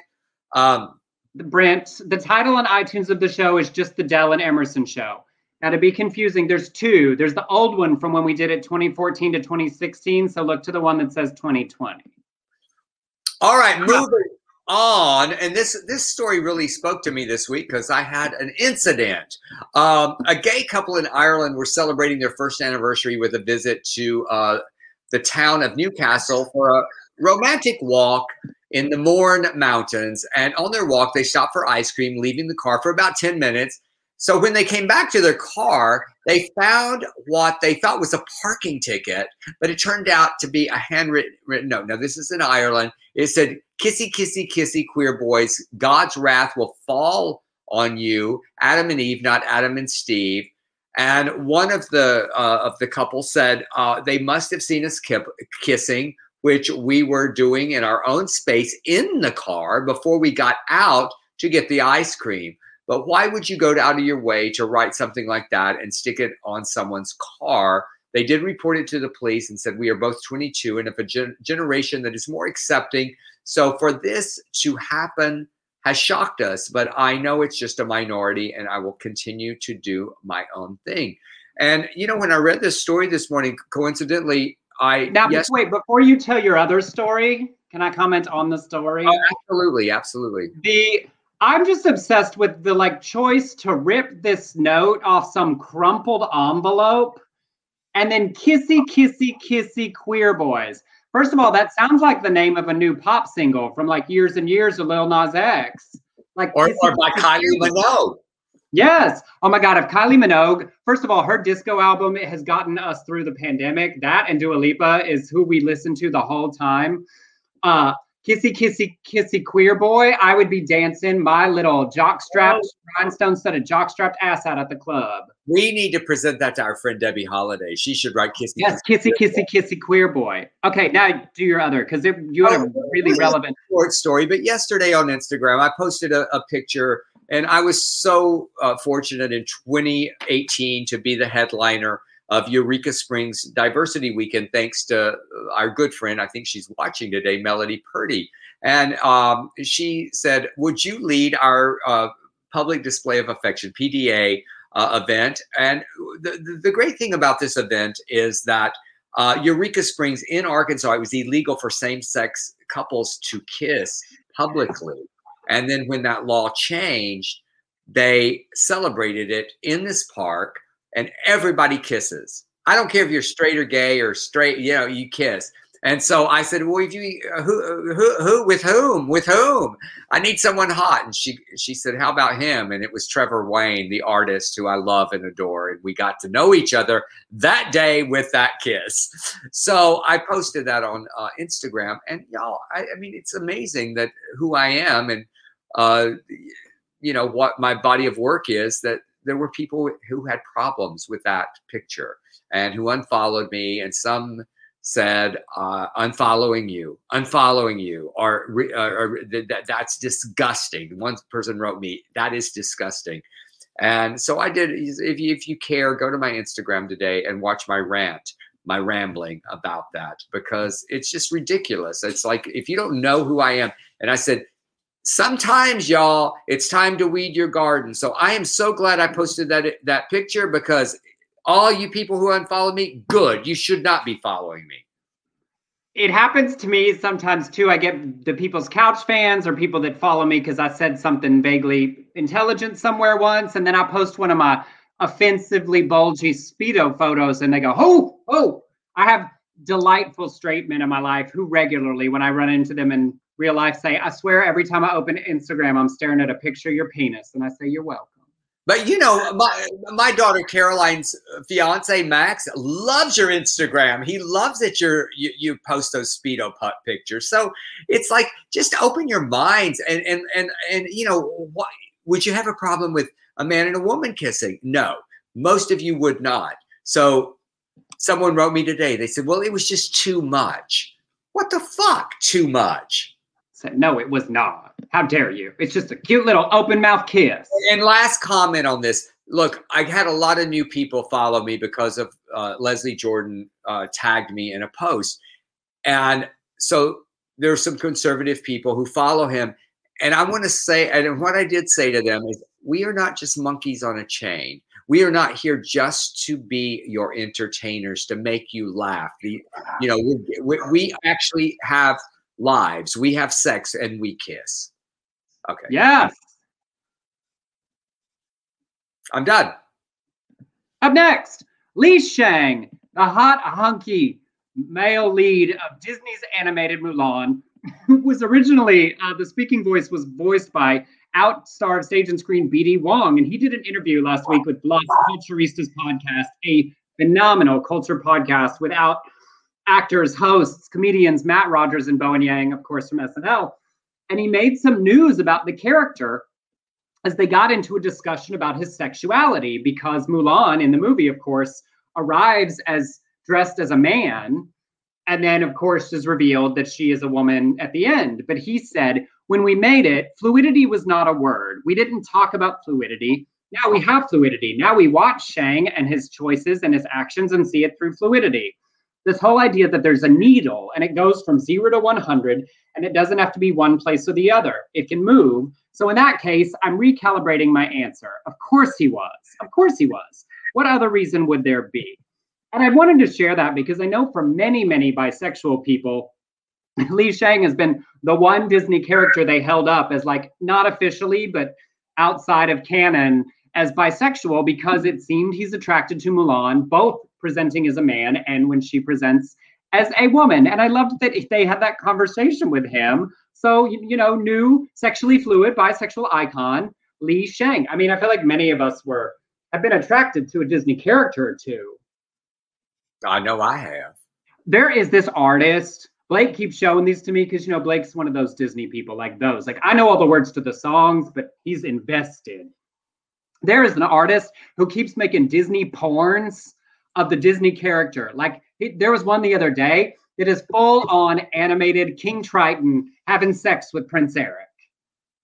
Um,
Brent, the title on iTunes of the show is just the Del and Emerson show. Now, to be confusing, there's two. There's the old one from when we did it 2014 to 2016. So look to the one that says 2020.
all right, moving on. And this this story really spoke to me this week because I had an incident. Um, a gay couple in Ireland were celebrating their first anniversary with a visit to uh, the town of Newcastle for a romantic walk in the Mourne Mountains. And on their walk, they stopped for ice cream, leaving the car for about 10 minutes. So when they came back to their car, they found what they thought was a parking ticket, but it turned out to be a handwritten written note. Now, this is in Ireland. It said, Kissy, kissy, kissy, queer boys, God's wrath will fall on you, Adam and Eve, not Adam and Steve. And one of the uh, of the couple said uh, they must have seen us kip- kissing, which we were doing in our own space in the car before we got out to get the ice cream. But why would you go out of your way to write something like that and stick it on someone's car? They did report it to the police and said we are both 22 and of a gen- generation that is more accepting. So for this to happen has shocked us, but I know it's just a minority and I will continue to do my own thing. And you know, when I read this story this morning, coincidentally, I
Now,
yes,
wait, before you tell your other story, can I comment on the story?
oh, absolutely, absolutely.
the I'm just obsessed with the like choice to rip this note off some crumpled envelope and then kissy kissy kissy queer boys. First of all, that sounds like the name of a new pop single from like years and years of Lil Nas X. Like
Or,
Kissy
or by Kylie Minogue.
Yes. Oh my God. If Kylie Minogue, first of all, her disco album it has gotten us through the pandemic. That and Dua Lipa is who we listen to the whole time. Uh, kissy, kissy, kissy, queer boy. I would be dancing my little jockstrap, rhinestone studded jockstrapped ass out at the club.
we need to present that to our friend Debby Holiday. She should write kissy.
Yes, kissy, kissy, kissy, queer boy. Okay, now do your other because you had a
Oh,
really
this
relevant.
a short story. But yesterday on Instagram, I posted a, a picture, and I was so uh, fortunate in 2018 to be the headliner of Eureka Springs Diversity Weekend, thanks to uh, our good friend. I think she's watching today, Melody Purdy, and um, she said, "Would you lead our uh, public display of affection (PDA) uh, event?" And the, the great thing about this event is that uh, Eureka Springs in Arkansas, it was illegal for same sex couples to kiss publicly. And then when that law changed, they celebrated it in this park and everybody kisses. I don't care if you're straight or gay or straight, you know, you kiss. And so I said, "Well, if you uh, who who who with whom with whom? I need someone hot." And she she said, "How about him?" And it was Trevor Wayne, the artist who I love and adore, and we got to know each other that day with that kiss. So I posted that on uh, Instagram, and y'all, I, I mean, it's amazing that who I am and uh, you know what my body of work is that there were people who had problems with that picture and who unfollowed me, and some said uh, unfollowing you unfollowing you or, uh, or th- that that's disgusting. One person wrote me that is disgusting. And so i did if you, if you care go to my instagram today and watch my rant my rambling about that because it's just ridiculous. It's like if you don't know who i am and i said sometimes y'all it's time to weed your garden so i am so glad i posted that that picture because all you people who unfollow me good you should not be following me
It happens to me sometimes too. I get the people's couch fans or people that follow me because I said something vaguely intelligent somewhere once, and then I post one of my offensively bulgy speedo photos, and they go, "Oh, oh!" I have delightful straight men in my life who regularly, when I run into them in real life, say, "I swear, every time I open Instagram, I'm staring at a picture of your penis," and I say, "You're welcome."
But you know, my my daughter Caroline's fiance Max loves your Instagram. He loves that you're you, you post those speedo putt pictures. So it's like just open your minds and and and and you know would you have a problem with a man and a woman kissing? No, most of you would not. So someone wrote me today. They said, "Well, it was just too much." What the fuck? Too much?
"No, it was not. How dare you? It's just a cute little open mouth kiss."
And last comment on this. Look, I had a lot of new people follow me because of uh, Leslie Jordan uh, tagged me in a post. And so there's some conservative people who follow him. And I want to say, and what I did say to them is, we are not just monkeys on a chain. We are not here just to be your entertainers, to make you laugh. The, you know, we, we actually have lives. We have sex and we kiss. Okay.
Yeah.
I'm done.
Up next, Li Shang, the hot hunky male lead of Disney's animated Mulan, who was originally uh, the speaking voice was voiced by out star of stage and screen BD Wong, and he did an interview last week with Los Culturistas podcast, a phenomenal culture podcast without actors, hosts, comedians Matt Rogers and Bowen Yang, of course, from SNL. And he made some news about the character as they got into a discussion about his sexuality because Mulan in the movie, of course, arrives as dressed as a man. And then, of course, is revealed that she is a woman at the end. But he said, when we made it, fluidity was not a word. We didn't talk about fluidity. Now we have fluidity. Now we watch Shang and his choices and his actions and see it through fluidity. This whole idea that there's a needle and it goes from zero to 100 and it doesn't have to be one place or the other, it can move. So in that case, I'm recalibrating my answer. Of course he was. Of course he was. What other reason would there be? And I wanted to share that because I know for many, many bisexual people, (laughs) Li Shang has been the one Disney character they held up as like not officially, but outside of canon as bisexual because it seemed he's attracted to Mulan, both presenting as a man and when she presents as a woman. And I loved that they had that conversation with him. So, you, you know, new sexually fluid bisexual icon, Li Shang. I mean, I feel like many of us were have been attracted to a Disney character or two.
I know I have.
There is this artist. Blake keeps showing these to me because you know Blake's one of those Disney people like those. Like I know all the words to the songs, but he's invested. there is an artist who keeps making Disney porns of the Disney character. Like it, there was one the other day that is full on animated King Triton having sex with Prince Eric.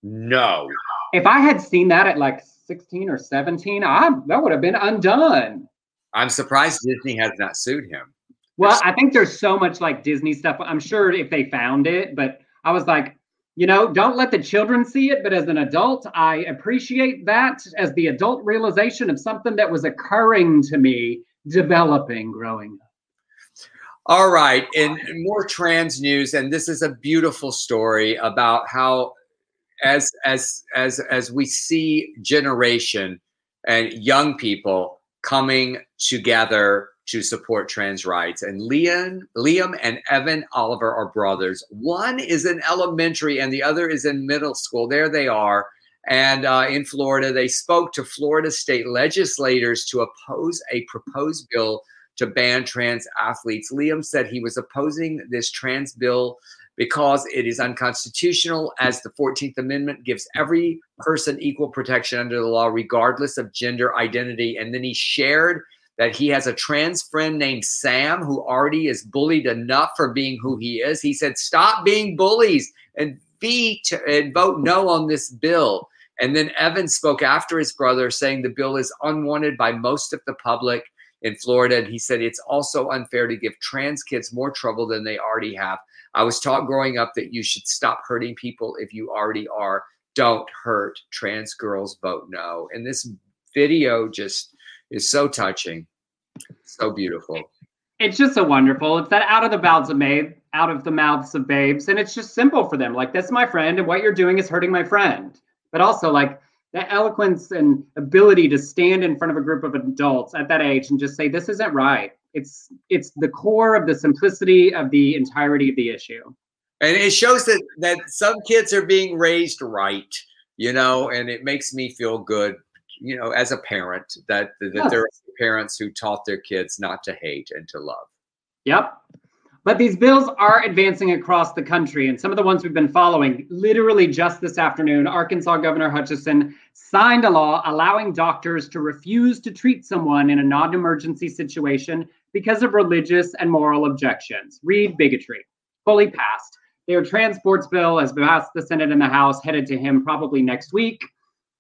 No.
If I had seen that at like 16 or 17, I that would have been undone.
I'm surprised Disney has not sued him.
Well, I think there's so much like Disney stuff. I'm sure if they found it, but I was like, you know, don't let the children see it. But as an adult, I appreciate that as the adult realization of something that was occurring to me, developing, growing up.
All right, and more trans news, and this is a beautiful story about how, as as as as we see generation and young people coming together to support trans rights. And Liam, Liam and Evan Oliver are brothers. One is in elementary and the other is in middle school. There they are. And uh, in Florida, they spoke to Florida state legislators to oppose a proposed bill to ban trans athletes. Liam said he was opposing this trans bill because it is unconstitutional, as the 14th Amendment gives every person equal protection under the law, regardless of gender identity. And then he shared that he has a trans friend named Sam who already is bullied enough for being who he is. He said, Stop being bullies and beat and vote no on this bill. And then Evans spoke after his brother, saying the bill is unwanted by most of the public in Florida. And he said it's also unfair to give trans kids more trouble than they already have. I was taught growing up that you should stop hurting people if you already are. Don't hurt trans girls, vote no. And this video just is so touching, so beautiful.
It's just so wonderful. It's that out of the mouths of babe, out of the mouths of babes, and it's just simple for them. Like, is my friend, and what you're doing is hurting my friend. But also, like, that eloquence and ability to stand in front of a group of adults at that age and just say, "This isn't right." It's it's the core of the simplicity of the entirety of the issue.
And it shows that that some kids are being raised right, you know, and it makes me feel good you know, as a parent, that that yes. there are parents who taught their kids not to hate and to love.
Yep. But these bills are advancing across the country, and some of the ones we've been following, literally just this afternoon, Arkansas Governor Hutchinson signed a law allowing doctors to refuse to treat someone in a non emergency situation because of religious and moral objections. Read bigotry. Fully passed. Their trans sports bill has passed the Senate and the House, headed to him probably next week.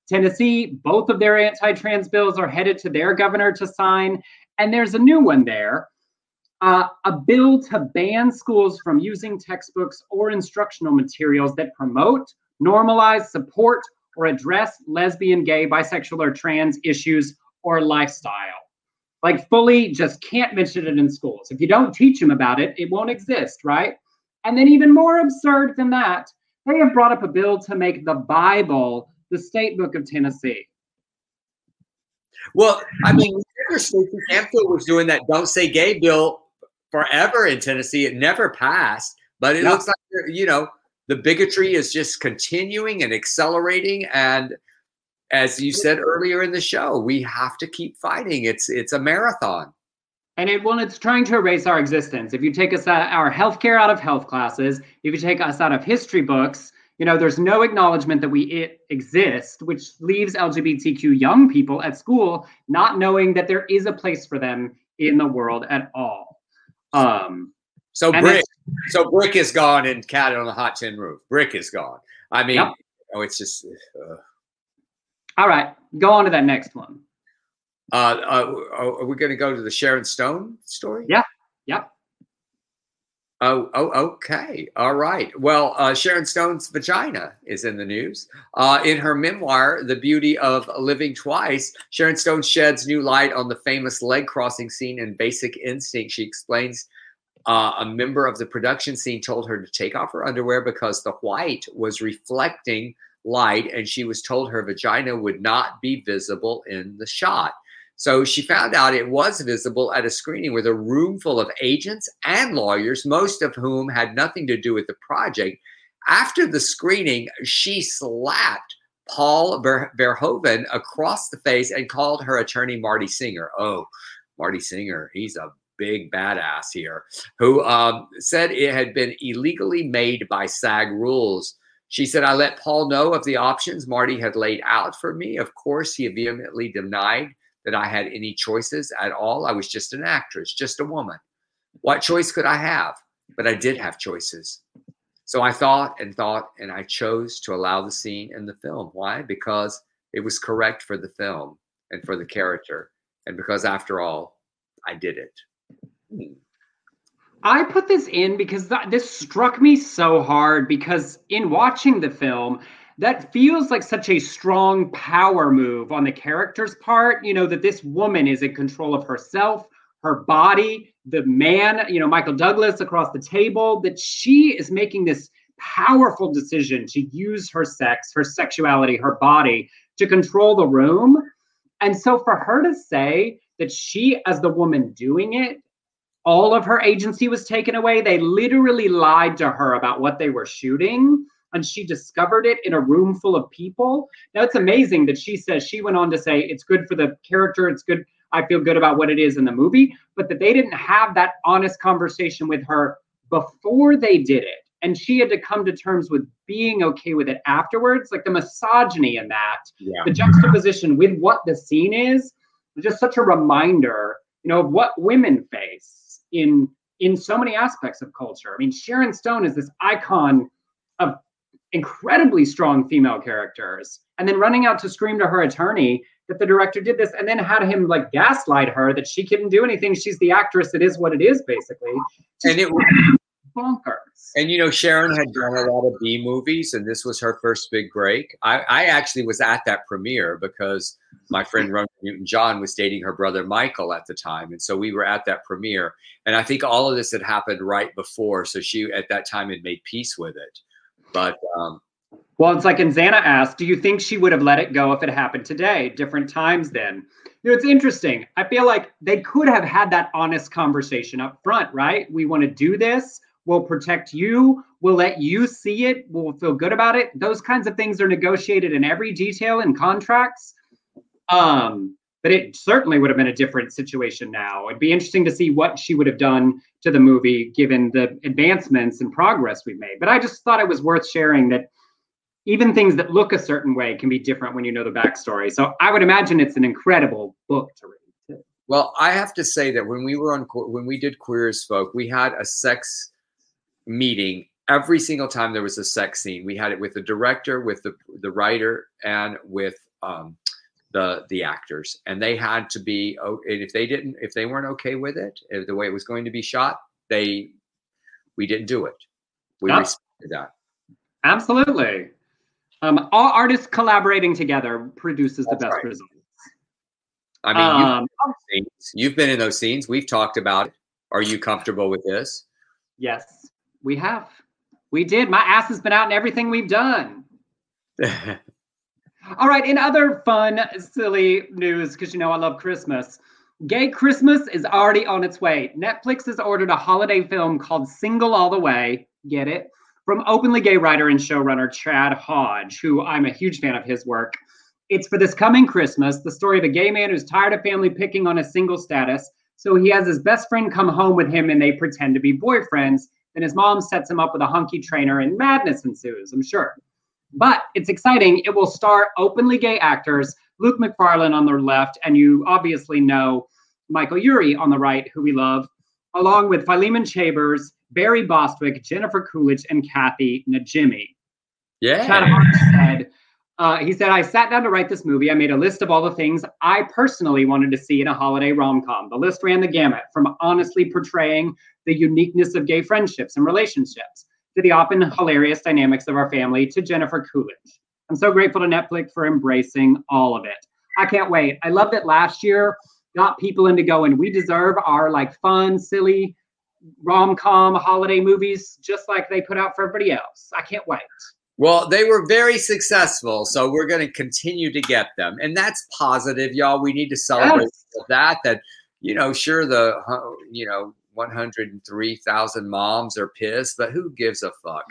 Tennessee, both of their anti trans bills are headed to their governor to sign. And there's a new one there uh, a bill to ban schools from using textbooks or instructional materials that promote, normalize, support, or address lesbian, gay, bisexual, or trans issues or lifestyle. Like, fully just can't mention it in schools. If you don't teach them about it, it won't exist, right? And then, even more absurd than that, they have brought up a bill to make the Bible the state book of Tennessee.
Well, I mean, Stacey Campfield was doing that "Don't Say Gay" bill forever in Tennessee. It never passed, but it looks like you know the bigotry is just continuing and accelerating. And as you said earlier in the show, we have to keep fighting. It's it's a marathon.
And it well, it's trying to erase our existence. If you take us out, our healthcare out of health classes, if you take us out of history books, you know, there's no acknowledgement that we exist, which leaves LGBTQ young people at school not knowing that there is a place for them in the world at all. Um,
so brick, so brick is gone and cat on the hot tin roof. Brick is gone. I mean, yep. oh, it's just. Uh,
all right, go on to that next one.
Uh, uh, are we going to go to the Sharon Stone story?
Yeah. Yep.
Oh, oh, okay. All right. Well, uh, Sharon Stone's vagina is in the news. Uh, in her memoir, The Beauty of Living Twice, Sharon Stone sheds new light on the famous leg crossing scene in Basic Instinct. She explains uh, a member of the production scene told her to take off her underwear because the white was reflecting light and she was told her vagina would not be visible in the shot. So she found out it was visible at a screening with a room full of agents and lawyers, most of whom had nothing to do with the project. After the screening, she slapped Paul Ver- Verhoeven across the face and called her attorney Marty Singer. Oh, Marty Singer, he's a big badass here, who um, said it had been illegally made by SAG rules. She said, I let Paul know of the options Marty had laid out for me. Of course, he vehemently denied that I had any choices at all. I was just an actress, just a woman. What choice could I have? But I did have choices. So I thought and thought, and I chose to allow the scene in the film. Why? Because it was correct for the film and for the character. And because, after all, I did it.
I put this in because th- this struck me so hard because in watching the film, that feels like such a strong power move on the character's part. You know, that this woman is in control of herself, her body, the man, you know, Michael Douglas across the table, that she is making this powerful decision to use her sex, her sexuality, her body to control the room. And so for her to say that she, as the woman doing it, all of her agency was taken away. They literally lied to her about what they were shooting, and she discovered it in a room full of people. Now it's amazing that she says she went on to say it's good for the character, it's good. I feel good about what it is in the movie, but that they didn't have that honest conversation with her before they did it. And she had to come to terms with being okay with it afterwards. Like the misogyny in that, yeah. the juxtaposition with what the scene is, just such a reminder, you know, of what women face in in so many aspects of culture. I mean, Sharon Stone is this icon incredibly strong female characters, and then running out to scream to her attorney that the director did this, and then had him like gaslight her that she couldn't do anything. She's the actress. It is what it is, basically.
And it was
bonkers.
And you know, Sharon had done a lot of B movies, and this was her first big break. I, I actually was at that premiere because my friend Rona Newton John was dating her brother Michael at the time, and so we were at that premiere. And I think all of this had happened right before, so she at that time had made peace with it. But um,
well, it's like and Zana asked, "Do you think she would have let it go if it happened today? Different times then." You know, it's interesting. I feel like they could have had that honest conversation up front, right? We want to do this We'll protect you. We'll let you see it. We'll feel good about it. Those kinds of things are negotiated in every detail in contracts. Um, but it certainly would have been a different situation now. It'd be interesting to see what she would have done to the movie given the advancements and progress we've made. But I just thought it was worth sharing that even things that look a certain way can be different when you know the backstory. So I would imagine it's an incredible book to read.
Well, I have to say that when we were on when we did Queer as Folk, we had a sex meeting every single time there was a sex scene. We had it with the director, with the the writer, and with um, the the actors, and they had to be. Oh, if they didn't, if they weren't okay with it, the way it was going to be shot, they we didn't do it. We yep. respected that.
Absolutely. Um, all artists collaborating together produces That's the best right. results.
I mean, um, you've, you've been in those scenes. We've talked about it. Are you comfortable with this?
Yes. We have. We did. My ass has been out in everything we've done. (laughs) All right. In other fun, silly news, because you know I love Christmas. Gay Christmas is already on its way. Netflix has ordered a holiday film called Single All the Way. Get it? From openly gay writer and showrunner Chad Hodge, who I'm a huge fan of his work. It's for this coming Christmas, the story of a gay man who's tired of family picking on his single status. So he has his best friend come home with him and they pretend to be boyfriends then his mom sets him up with a hunky trainer and madness ensues, I'm sure. But it's exciting. It will star openly gay actors, Luke Macfarlane on the left, and you obviously know Michael Urie on the right, who we love, along with Philemon Chambers, Barry Bostwick, Jennifer Coolidge, and Kathy Najimy.
Yeah.
Chad said, uh, he said, I sat down to write this movie. I made a list of all the things I personally wanted to see in a holiday rom com. The list ran the gamut from honestly portraying the uniqueness of gay friendships and relationships to the often hilarious dynamics of our family to Jennifer Coolidge. I'm so grateful to Netflix for embracing all of it. I can't wait. I love that last year got people into going, we deserve our like fun, silly rom com holiday movies just like they put out for everybody else. I can't wait.
Well, they were very successful, so we're going to continue to get them, and that's positive, y'all. We need to celebrate yes. that. That you know, sure, the you know 103,000 moms are pissed, but who gives a fuck?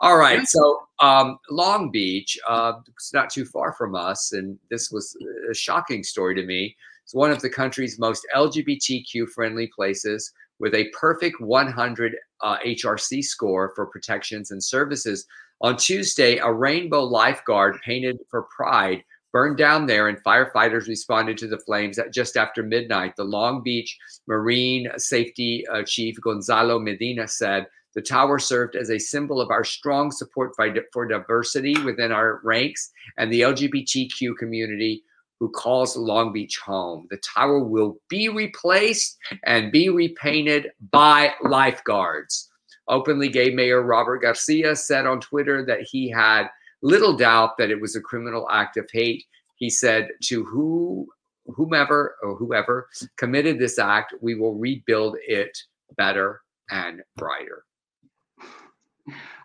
All right. So, um, Long Beach, uh, it's not too far from us. And this was a shocking story to me. It's one of the country's most LGBTQ friendly places with a perfect 100 uh, HRC score for protections and services. On Tuesday, a rainbow lifeguard painted for pride burned down there, and firefighters responded to the flames at just after midnight. The Long Beach Marine Safety uh, Chief Gonzalo Medina said the tower served as a symbol of our strong support for diversity within our ranks and the LGBTQ community who calls Long Beach home. The tower will be replaced and be repainted by lifeguards. Openly gay Mayor Robert Garcia said on Twitter that he had little doubt that it was a criminal act of hate. He said to who whomever or whoever committed this act, we will rebuild it better and brighter.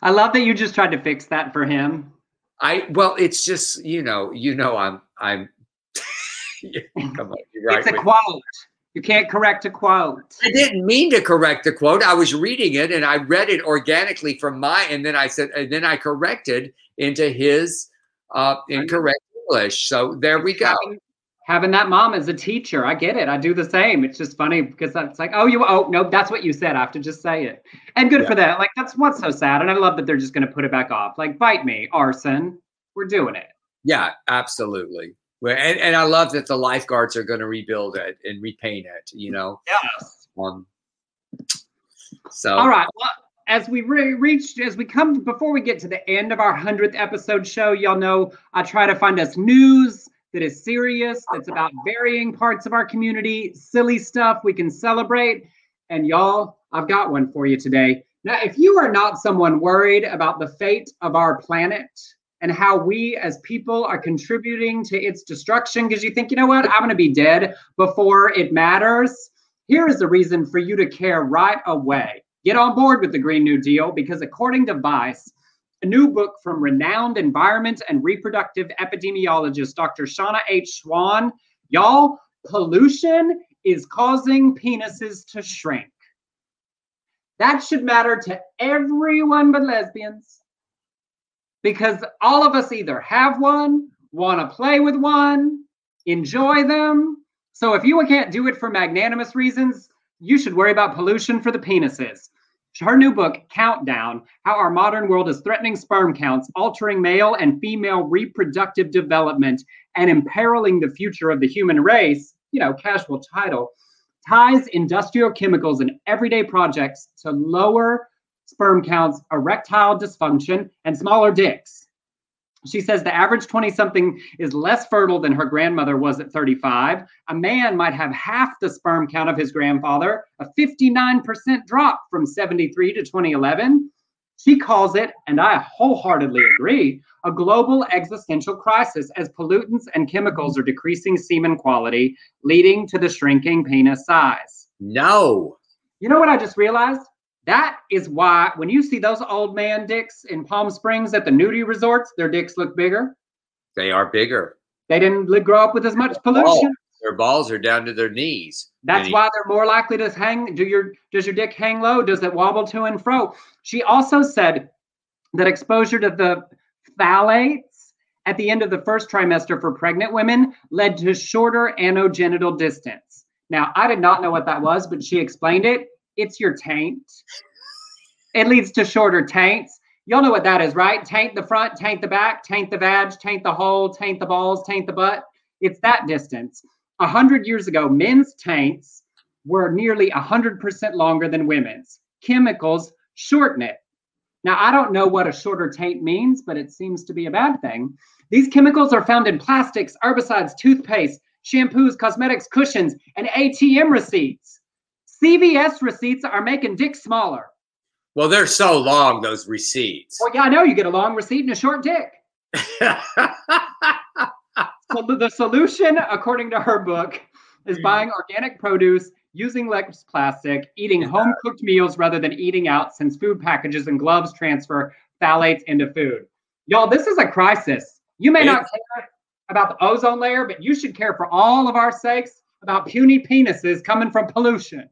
I love that you just tried to fix that for him.
I well, it's just you know, you know, I'm I'm. (laughs)
come on, you're right. It's a quote. You can't correct a quote.
I didn't mean to correct the quote. I was reading it and I read it organically from my, and then I said, and then I corrected into his uh, incorrect English. So there we go.
Having, that mom as a teacher, I get it. I do the same. It's just funny because it's like, oh, you, oh, no, that's what you said. I have to just say it. And good yeah. for that. Like, that's what's so sad. And I love that they're just going to put it back off. Like, bite me, arson. We're doing it.
Yeah, absolutely. And, and I love that the lifeguards are going to rebuild it and repaint it, you know?
Yes. Um, so, all right. Well, as we re- reach, as we come before we get to the end of our 100th episode show, y'all know I try to find us news that is serious, that's about varying parts of our community, silly stuff we can celebrate. And y'all, I've got one for you today. Now, if you are not someone worried about the fate of our planet, and how we as people are contributing to its destruction because you think, you know what, I'm going to be dead before it matters. Here is the reason for you to care right away. Get on board with the Green New Deal because, according to Vice, a new book from renowned environment and reproductive epidemiologist Dr. Shanna H. Swan, y'all, pollution is causing penises to shrink. That should matter to everyone but lesbians because all of us either have one, want to play with one, enjoy them. So if you can't do it for magnanimous reasons, you should worry about pollution for the penises. Her new book, Countdown How Our Modern World is Threatening Sperm Counts, Altering Male and Female Reproductive Development, and Imperiling the Future of the Human Race, you know, casual title, ties industrial chemicals in everyday projects to lower sperm counts, erectile dysfunction, and smaller dicks. She says the average 20 something is less fertile than her grandmother was at 35. A man might have half the sperm count of his grandfather, a 59% drop from 73 to 2011. She calls it, and I wholeheartedly agree, a global existential crisis as pollutants and chemicals are decreasing semen quality, leading to the shrinking penis size.
No.
You know what I just realized? That is why when you see those old man dicks in Palm Springs at the nudie resorts, their dicks look bigger.
They are bigger.
They didn't grow up with as much pollution.
Their balls are down to their knees.
That's why they're more likely to hang. Do your does your dick hang low? Does it wobble to and fro? She also said that exposure to the phthalates at the end of the first trimester for pregnant women led to shorter anogenital distance. Now, I did not know what that was, but she explained it it's your taint. It leads to shorter taints. Y'all know what that is, right? Taint the front, taint the back, taint the vag, taint the hole, taint the balls, taint the butt. It's that distance. A hundred years ago, men's taints were nearly a hundred percent longer than women's. Chemicals shorten it. Now, I don't know what a shorter taint means, but it seems to be a bad thing. These chemicals are found in plastics, herbicides, toothpaste, shampoos, cosmetics, cushions, and ATM receipts. CVS receipts are making dicks smaller.
Well, they're so long, those receipts.
Well, yeah, I know. You get a long receipt and a short dick. (laughs) so the solution, according to her book, is hmm. buying organic produce, using less plastic, eating home cooked meals rather than eating out since food packages and gloves transfer phthalates into food. Y'all, this is a crisis. You may not care about the ozone layer, but you should care for all of our sakes about puny penises coming from pollution.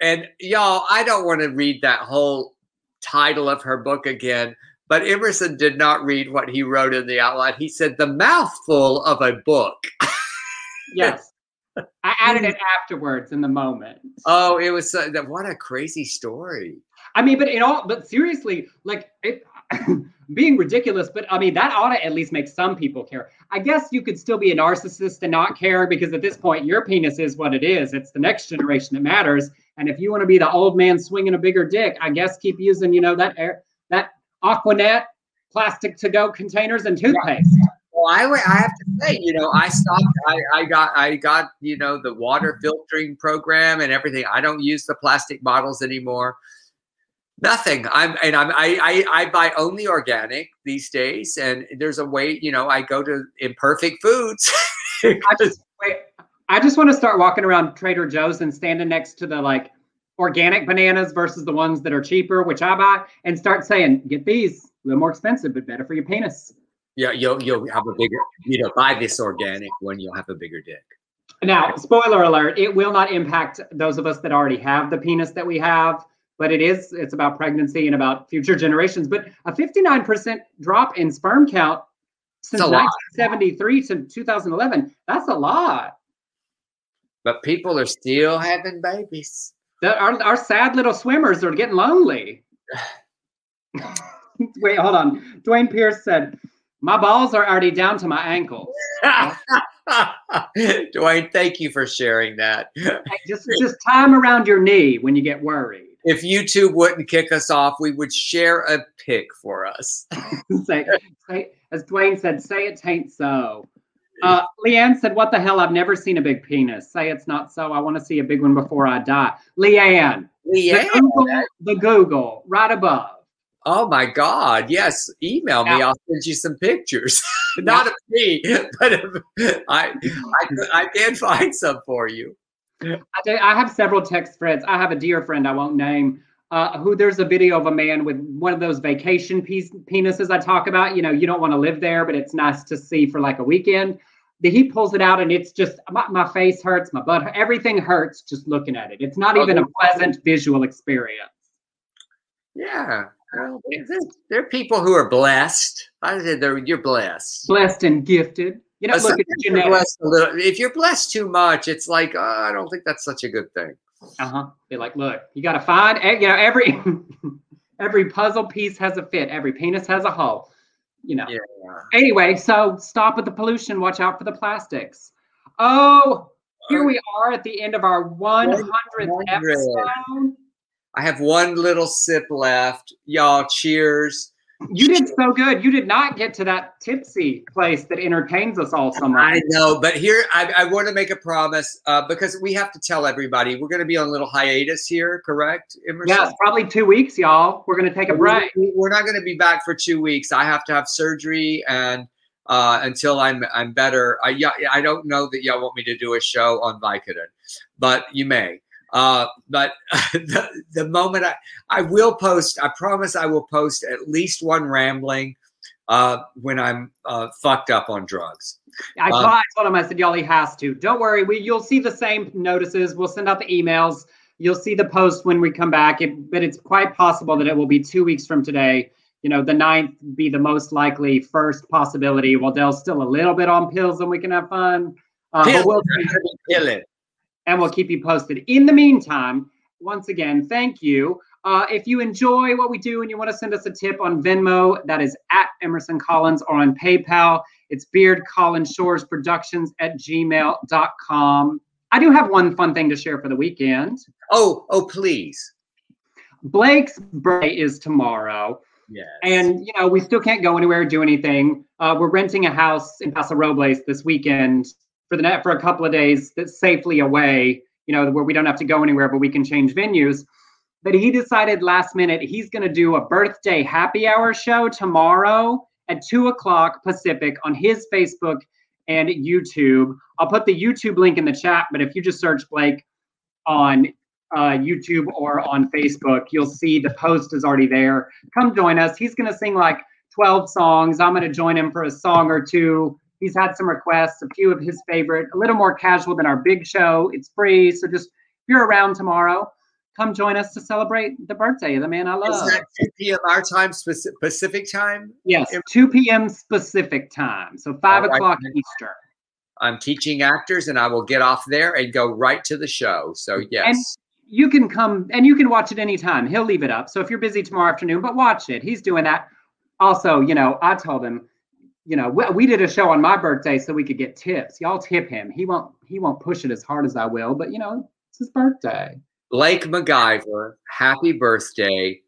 And y'all, I don't want to read that whole title of her book again, but Emerson did not read what he wrote in the outline. He said, The mouthful of a book. (laughs)
yes. I added it (laughs) afterwards in the moment.
Oh, it was uh, what a crazy story.
I mean, but in all, but seriously, like it, (clears throat) being ridiculous, but I mean, that ought to at least make some people care. I guess you could still be a narcissist and not care because at this point, your penis is what it is. It's the next generation that matters. And if you want to be the old man swinging a bigger dick, I guess keep using, you know, that air, that Aquanet plastic to go containers and toothpaste.
Well, I, I have to say, you know, I stopped. I, I got I got you know the water filtering program and everything. I don't use the plastic bottles anymore. Nothing. I'm and I'm I, I I buy only organic these days, and there's a way. You know, I go to Imperfect Foods. (laughs)
I just wait. I just want to start walking around Trader Joe's and standing next to the like organic bananas versus the ones that are cheaper, which I buy, and start saying, "Get these, a little more expensive, but better for your penis."
Yeah, you'll you'll have a bigger. You know, buy this organic one, you'll have a bigger dick.
Now, spoiler alert: it will not impact those of us that already have the penis that we have but it is it's about pregnancy and about future generations but a 59% drop in sperm count since 1973 to 2011 that's a lot
but people are still having babies.
The, our, our sad little swimmers are getting lonely. (laughs) Wait hold on. Dwayne pierce said my balls are already down to my ankles. (laughs)
Dwayne thank you for sharing that.
Just just time around your knee when you get worried.
If YouTube wouldn't kick us off, we would share a pic for us. (laughs)
say, say, as Dwayne said, say it ain't so. Uh, Leanne said, What the hell? I've never seen a big penis. Say it's not so. I want to see a big one before I die. Leanne.
Leanne.
The Google, the Google right above.
Oh my God. Yes. Email me. I'll send you some pictures. (laughs) not of me, (laughs) but of, I, I, I can find some for you.
I, I have several text threads. I have a dear friend I won't name uh, who there's a video of a man with one of those vacation piece, penises I talk about. You know, you don't want to live there, but it's nice to see for like a weekend. The, He pulls it out and it's just my, my face hurts, my butt, everything hurts just looking at it. It's not even a pleasant visual experience.
Yeah. Well, there are people who are blessed. I said they're, you're blessed.
Blessed and gifted. You know, look at genetics.
Little, if you're blessed too much, it's like oh, I don't think that's such a good thing.
Uh huh. Be like, look, you got to find. You know, every (laughs) every puzzle piece has a fit. Every penis has a hole. You know. Yeah. Anyway, so stop with the pollution. Watch out for the plastics. Oh, here we are at the end of our 100th episode.
I have one little sip left. Y'all, cheers.
You did so good. You did not get to that tipsy place that entertains us all so much.
I know, but here I, I want to make a promise uh, because we have to tell everybody we're going to be on a little hiatus here, correct?
Emerson? Yes, probably two weeks, y'all. We're going to take a break.
We're not going to be back for two weeks. I have to have surgery and uh, until I'm I'm better. I yeah, I don't know that y'all want me to do a show on Vicodin, but you may. Uh, but (laughs) the, the moment I, I will post, I promise I will post at least one rambling uh, when I'm uh, fucked up on drugs.
I, um, I told him, I said, y'all, he has to. Don't worry. We, you'll see the same notices. We'll send out the emails. You'll see the post when we come back. It, but it's quite possible that it will be two weeks from today. You know, the ninth be the most likely first possibility. Waddell's still a little bit on pills and we can have fun.
Uh, we'll kill it
and we'll keep you posted. In the meantime, once again, thank you. Uh, if you enjoy what we do and you want to send us a tip on Venmo, that is at Emerson Collins or on PayPal. It's Beard Collins Shores Productions at gmail.com. I do have one fun thing to share for the weekend.
Oh, oh, please.
Blake's birthday is tomorrow.
Yes.
And, you know, we still can't go anywhere, or do anything. Uh, we're renting a house in Paso Robles this weekend for the net for a couple of days that's safely away, you know, where we don't have to go anywhere, but we can change venues. But he decided last minute he's going to do a birthday happy hour show tomorrow at two o'clock Pacific on his Facebook and YouTube. I'll put the YouTube link in the chat, but if you just search Blake on uh, YouTube or on Facebook, you'll see the post is already there. Come join us. He's going to sing like 12 songs. I'm going to join him for a song or two. He's had some requests, a few of his favorite, a little more casual than our big show. It's free. So just if you're around tomorrow, come join us to celebrate the birthday of the man I love.
Is that 2 p.m. our time, Pacific time?
Yes, 2 p.m. Pacific time. So 5 o'clock Eastern.
I'm teaching actors, and I will get off there and go right to the show. So yes.
And you can come and you can watch it anytime. He'll leave it up. So if you're busy tomorrow afternoon, but watch it. He's doing that. Also, you know, I told him, you know, we, we did a show on my birthday so we could get tips. Y'all tip him. He won't he won't push it as hard as I will, but you know, it's his birthday.
Blake McIver, happy birthday.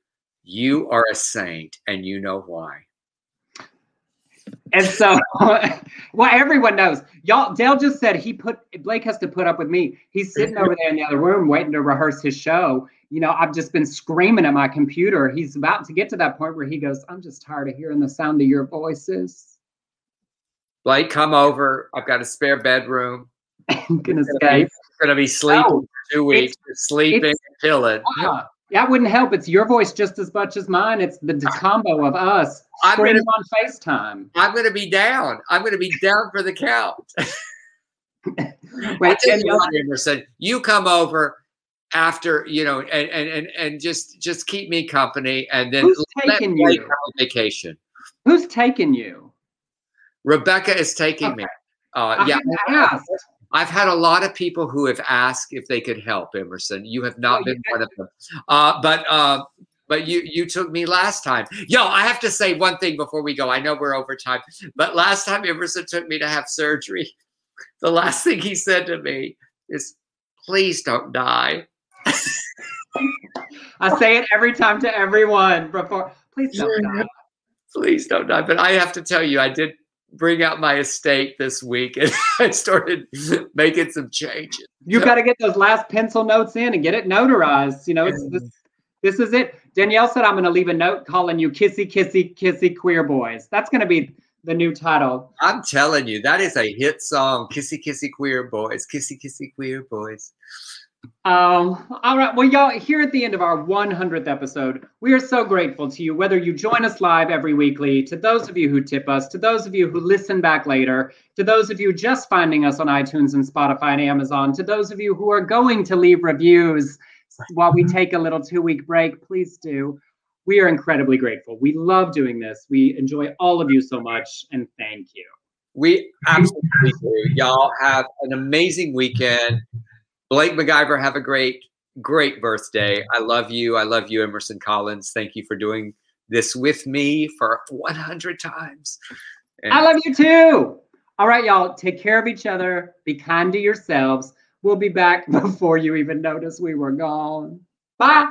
You are a saint, and you know why.
And so, (laughs) well, everyone knows. Y'all, Dale just said he put Blake has to put up with me. He's sitting over there in the other room waiting to rehearse his show. You know, I've just been screaming at my computer. He's about to get to that point where he goes, I'm just tired of hearing the sound of your voices.
Blake, come over. I've got a spare bedroom.
I'm (laughs) gonna escape.
Gonna be sleeping oh, for two weeks. sleeping and chilling.
Uh, that wouldn't help. It's your voice just as much as mine. It's the combo of us I'm gonna, on FaceTime.
I'm going to be down. I'm going to be down for the count.
Wait,
you, Emerson, you come over after you know, and and and, just just keep me company, and then
who's taking you
on vacation?
Who's taking you?
Rebecca is taking okay. me. Uh, yeah, I've had a lot of people who have asked if they could help Emerson. You have not oh, been one of them. Uh, but uh, but you you took me last time. Yo, I have to say one thing before we go. I know we're over time, but last time Emerson took me to have surgery, (laughs) the last thing he said to me is, "Please don't die." (laughs)
I say it every time to everyone before. Please don't die. (laughs)
Please don't die. But I have to tell you, I did bring out my estate this week and (laughs) I started making some changes.
You got to get those last pencil notes in and get it notarized. You know, it's this, this is it. Danielle said, I'm going to leave a note calling you kissy, kissy, kissy queer boys. That's going to be the new title.
I'm telling you, that is a hit song. Kissy, kissy, queer boys. Kissy, kissy, queer boys.
Um, all right. Well, y'all, here at the end of our 100th episode, we are so grateful to you, whether you join us live every weekly, to those of you who tip us, to those of you who listen back later, to those of you just finding us on iTunes and Spotify and Amazon, to those of you who are going to leave reviews while we take a little two week break, please do. We are incredibly grateful. We love doing this. We enjoy all of you so much, and thank you.
We absolutely do. Y'all have an amazing weekend. Blake McIver, have a great, great birthday. I love you. I love you, Emerson Collins. Thank you for doing this with me for 100 times.
And I love you too. All right, y'all, take care of each other. Be kind to yourselves. We'll be back (laughs) before you even notice we were gone. Bye.